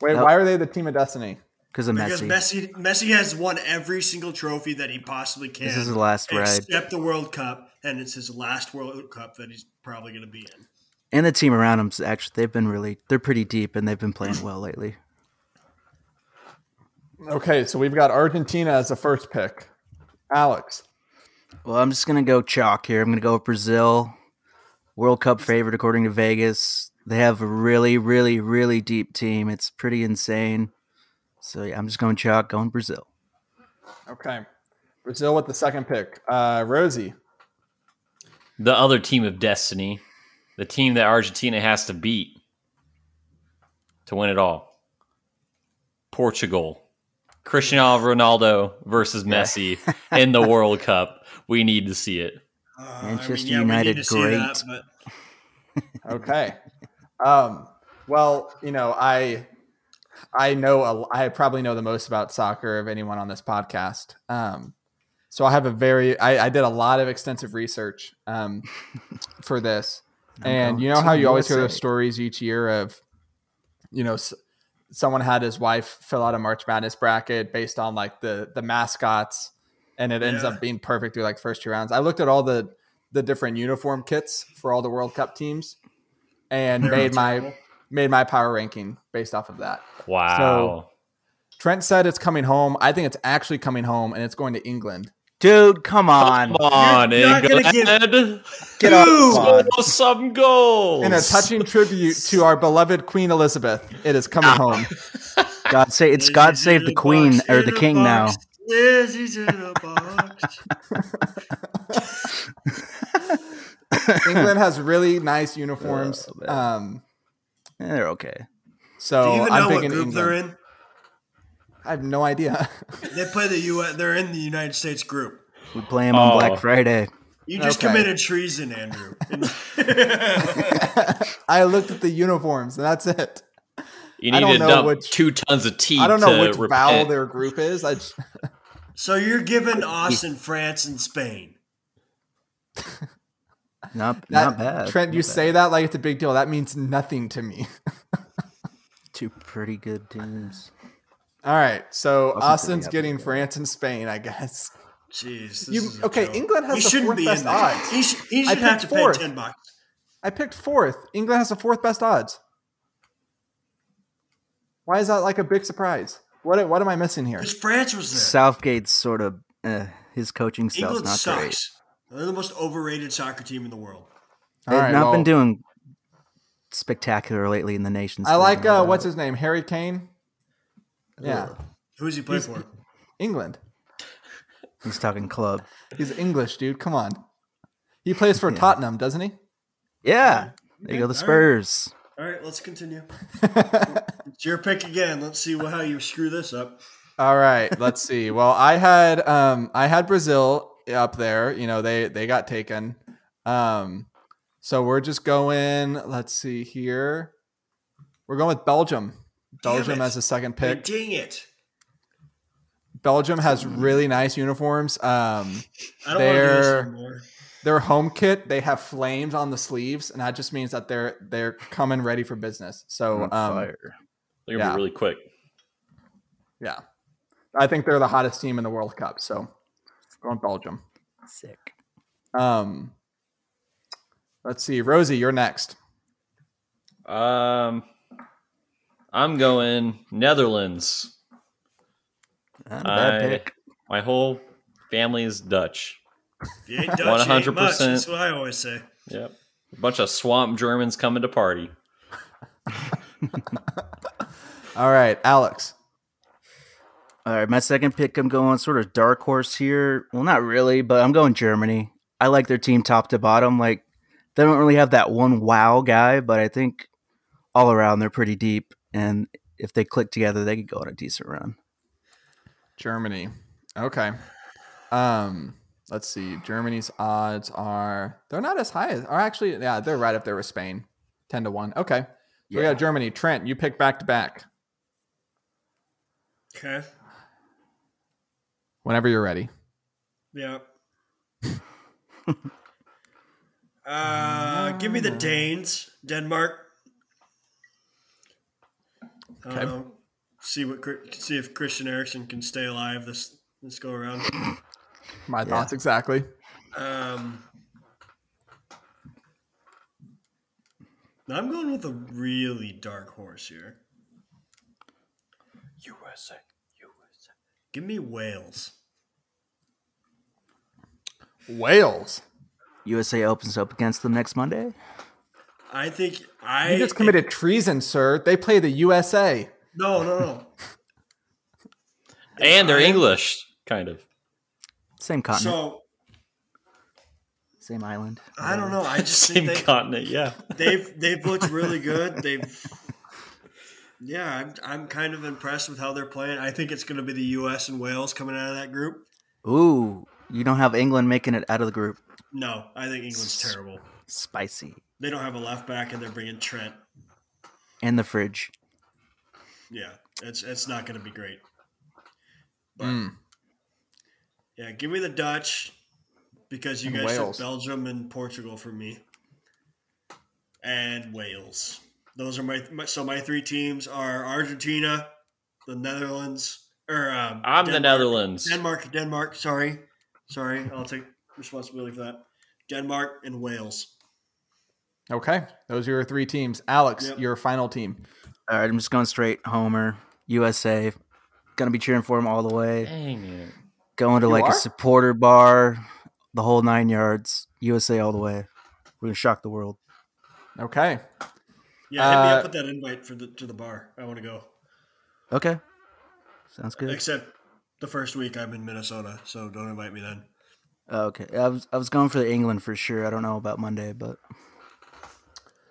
Wait, yep. why are they the team of destiny? Because of because Messi. Messi has won every single trophy that he possibly can. This is the last ride, except the World Cup, and it's his last World Cup that he's probably going to be in. And the team around him's actually, they've been really, they're pretty deep, and they've been playing well lately. Okay, so we've got Argentina as the first pick. Alex. Well, I'm just gonna go chalk here. I'm gonna go with Brazil, World Cup favorite according to Vegas. They have a really, really, really deep team. It's pretty insane. So yeah, I'm just going chalk, going Brazil. Okay, Brazil with the second pick. Uh, Rozey. The other team of destiny, the team that Argentina has to beat to win it all. Portugal. Cristiano Ronaldo versus Messi in the World Cup. We need to see it. Uh, Manchester I mean, yeah, United, great. That, but... okay. Um, well, you know, I I know a, I probably know the most about soccer of anyone on this podcast. Um, so I have a very I, I did a lot of extensive research um, for this, and you know how you always hear those stories each year of, you know, someone had his wife fill out a March Madness bracket based on like the the mascots, and it ends yeah. up being perfect through like first two rounds. I looked at all the the different uniform kits for all the World Cup teams, and They're made my made my power ranking based off of that. Wow. So Trent said it's coming home. I think it's actually coming home, and it's going to England. Dude, come on. Come on, You're England. Give, get off. Some goals. In a touching tribute to our beloved Queen Elizabeth, it is coming home. God say it's God save the Queen or the King now. England has really nice uniforms. Oh, um, yeah, they're okay. So Do you even I'm know what group England. they're in? I have no idea. they play the U. They're in the United States group. We play them on oh. Black Friday. You just okay. committed treason, Andrew. I looked at the uniforms, and that's it. You need to dump which, two tons of tea. I don't know which repent. vowel their group is. I just... so you're giving Austin, France, and Spain. Not, that, not bad. Trent, not you bad. say that like it's a big deal. That means nothing to me. Two pretty good teams. All right, so Austin's getting France and Spain, I guess. Jeez. You, okay, joke. England has he the fourth best odds. He, sh- he should have to fourth. pay ten bucks. I picked fourth. England has the fourth best odds. Why is that like a big surprise? What what am I missing here? Because France was there. Southgate's sort of uh, his coaching style not sucks. Great. They're the most overrated soccer team in the world. They've right, not well, been doing spectacular lately in the nations. I like uh, what's his name, Harry Kane. Yeah, who's he play He's, for? England. He's talking club. He's English, dude. Come on. He plays for yeah. Tottenham, doesn't he? Yeah. There you go, the Spurs. All right, All right let's continue. it's your pick again. Let's see how you screw this up. All right, let's see. Well, I had um I had Brazil up there. You know, they they got taken. Um, so we're just going. Let's see here. We're going with Belgium. Belgium as a second pick. Dang it. Belgium has really nice uniforms. Um, I don't their, want to do this Their home kit, they have flames on the sleeves, and that just means that they're they're coming ready for business. So, um, they're gonna yeah. be really quick. Yeah, I think they're the hottest team in the World Cup. So Going Belgium. Sick. Um, let's see, Rozey, you're next. Um, I'm going Netherlands. I, my whole family is Dutch. One hundred percent. That's what I always say. Yep, a bunch of swamp Germans coming to party. All right, Alex. All right, my second pick, I'm going sort of dark horse here. Well, not really, but I'm going Germany. I like their team top to bottom. Like, they don't really have that one wow guy, but I think all around they're pretty deep. And if they click together, they could go on a decent run. Germany. Okay. Um, let's see. Germany's odds are they're not as high as, are actually, yeah, they're right up there with Spain, ten to one. Okay. So yeah. we got Germany. Trent, you pick back to back. Okay. Whenever you're ready. Yeah. uh, give me the Danes, Denmark. Okay. Uh, see what see if Christian Eriksen can stay alive this this go around. My yeah. thoughts exactly. Um, I'm going with a really dark horse here. USA, USA. Give me Wales. Wales. USA opens up against them next Monday. I think I. You just committed it, treason, sir. They play the USA. No, no, no. and they're I, English, kind of. Same continent. So. Same island. I don't know. I just same they, continent. Yeah. They've they've looked really good. They've. Yeah, I'm I'm kind of impressed with how they're playing. I think it's going to be the U.S. and Wales coming out of that group. Ooh, you don't have England making it out of the group. No, I think England's terrible. Spicy. They don't have a left back, and they're bringing Trent. And the fridge. Yeah, it's it's not going to be great. But mm. yeah, give me the Dutch because you and guys Wales. took Belgium and Portugal for me, and Wales. Those are my, my, so my three teams are Argentina, the Netherlands, or um, I'm Denmark, the Netherlands. Denmark, Denmark. Sorry, sorry. I'll take responsibility for that. Denmark and Wales. Okay, those are your three teams. Alex, yep. your final team. All right, I'm just going straight Homer, USA. Gonna be cheering for him all the way. Dang it. Going to you like are? a supporter bar, the whole nine yards. USA all the way. We're gonna shock the world. Okay. Yeah, hit uh, me up uh, with that invite for the to the bar. I want to go. Okay. Sounds good. Except the first week I'm in Minnesota, so don't invite me then. Okay, I was I was going for the England for sure. I don't know about Monday, but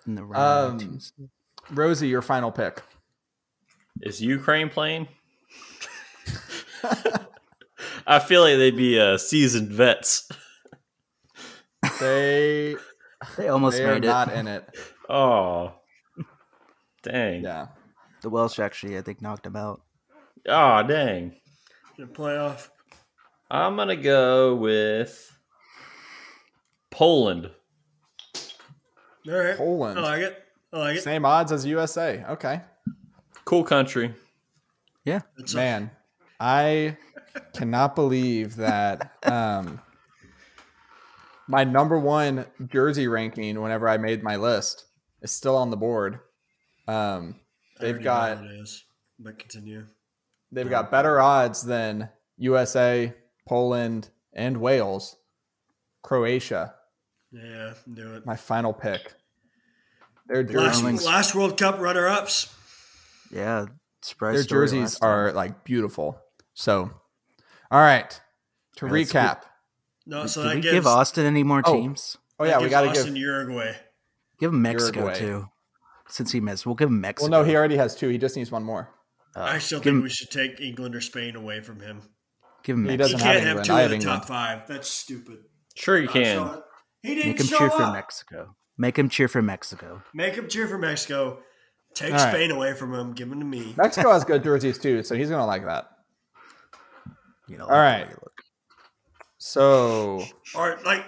in the um, Rozey, your final pick is Ukraine playing. I feel like they'd be uh, seasoned vets. They they almost they made are it. Not in it. Oh, dang! Yeah, the Welsh actually, I think, knocked him out. Oh, dang! The playoff. I'm gonna go with Poland. All right, Poland. I like it. I like it. Same odds as USA. Okay. Cool country. Yeah, man. I cannot believe that um, my number one jersey ranking whenever I made my list is still on the board. Um, they've got. It is, but continue. They've got better odds than USA, Poland, and Wales. Croatia. Yeah, do it. My final pick. Their last, last World Cup runner ups. Yeah, surprise. Their jerseys are like beautiful. So, all right. To recap. No, so Did that we gives, give Austin any more oh. teams? Oh, yeah, we got to give Uruguay. Give him Mexico Uruguay. too, since he missed. We'll give him Mexico. Well, no, he already has two. He just needs one more. Uh, I still think him, we should take England or Spain away from him. Give him. He doesn't he have, can't have two in the England. top five. That's stupid. Sure, you can. He didn't Make him cheer up. for Mexico. Make him cheer for Mexico. Make him cheer for Mexico. Take All Spain right. away from him. Give him to me. Mexico has good jerseys too, so he's gonna like that. You know. All right. So, or like,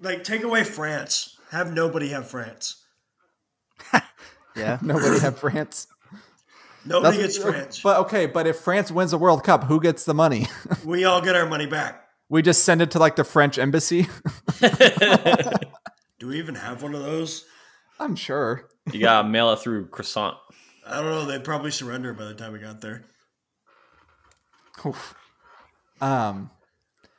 like take away France. Have nobody have France. Yeah, nobody have France. Nobody That's, gets France. But okay, but if France wins the World Cup, who gets the money? we all get our money back. We just send it to like the French embassy. Do we even have one of those? I'm sure. You gotta mail it through croissant. I don't know. They'd probably surrender by the time we got there. Oof. Um.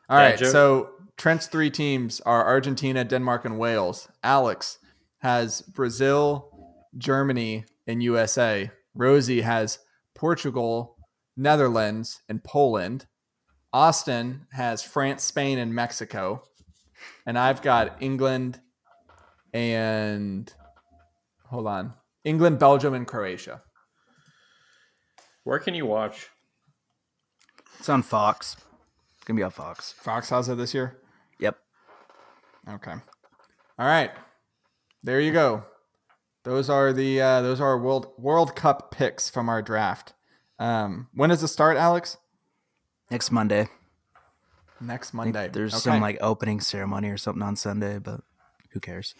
All right. So Trent's three teams are Argentina, Denmark, and Wales. Alex has Brazil, Germany, and USA. Rozey has Portugal, Netherlands, and Poland. Austin has France, Spain, and Mexico. And I've got England and hold on. England, Belgium, and Croatia. Where can you watch? It's on Fox. It's gonna be on Fox. Fox has it this year? Yep. Okay. All right. There you go. Those are the uh, those are World World Cup picks from our draft. Um, when does it start, Alex? Next Monday. Next Monday. There's okay. some like opening ceremony or something on Sunday, but who cares?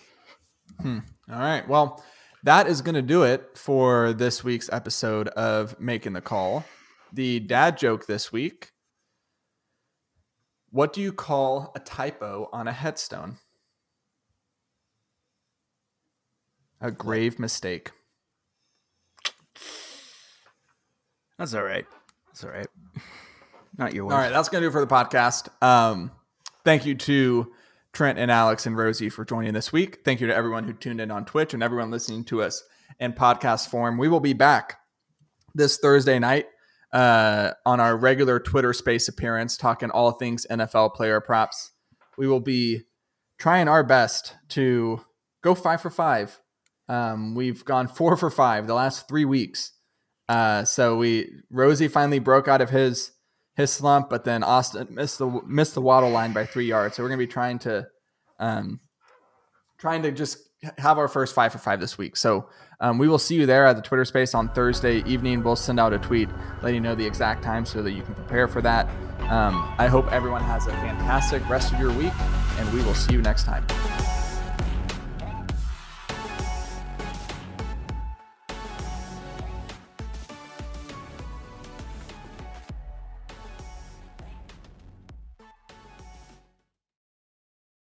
Hmm. All right. Well, that is going to do it for this week's episode of Making the Call. The dad joke this week. What do you call a typo on a headstone? A grave mistake. That's all right. That's all right. Not your. All right, that's gonna do it for the podcast. Um, thank you to Trent and Alex and Rozey for joining this week. Thank you to everyone who tuned in on Twitch and everyone listening to us in podcast form. We will be back this Thursday night uh, on our regular Twitter space appearance, talking all things NFL player props. We will be trying our best to go five for five. Um, we've gone four for five the last three weeks. Uh, so we Rozey finally broke out of his his slump, but then Austin missed the missed the Waddle line by three yards. So we're gonna be trying to um, trying to just have our first five for five this week. So um, we will see you there at the Twitter space on Thursday evening. We'll send out a tweet letting you know the exact time so that you can prepare for that. Um, I hope everyone has a fantastic rest of your week, and we will see you next time.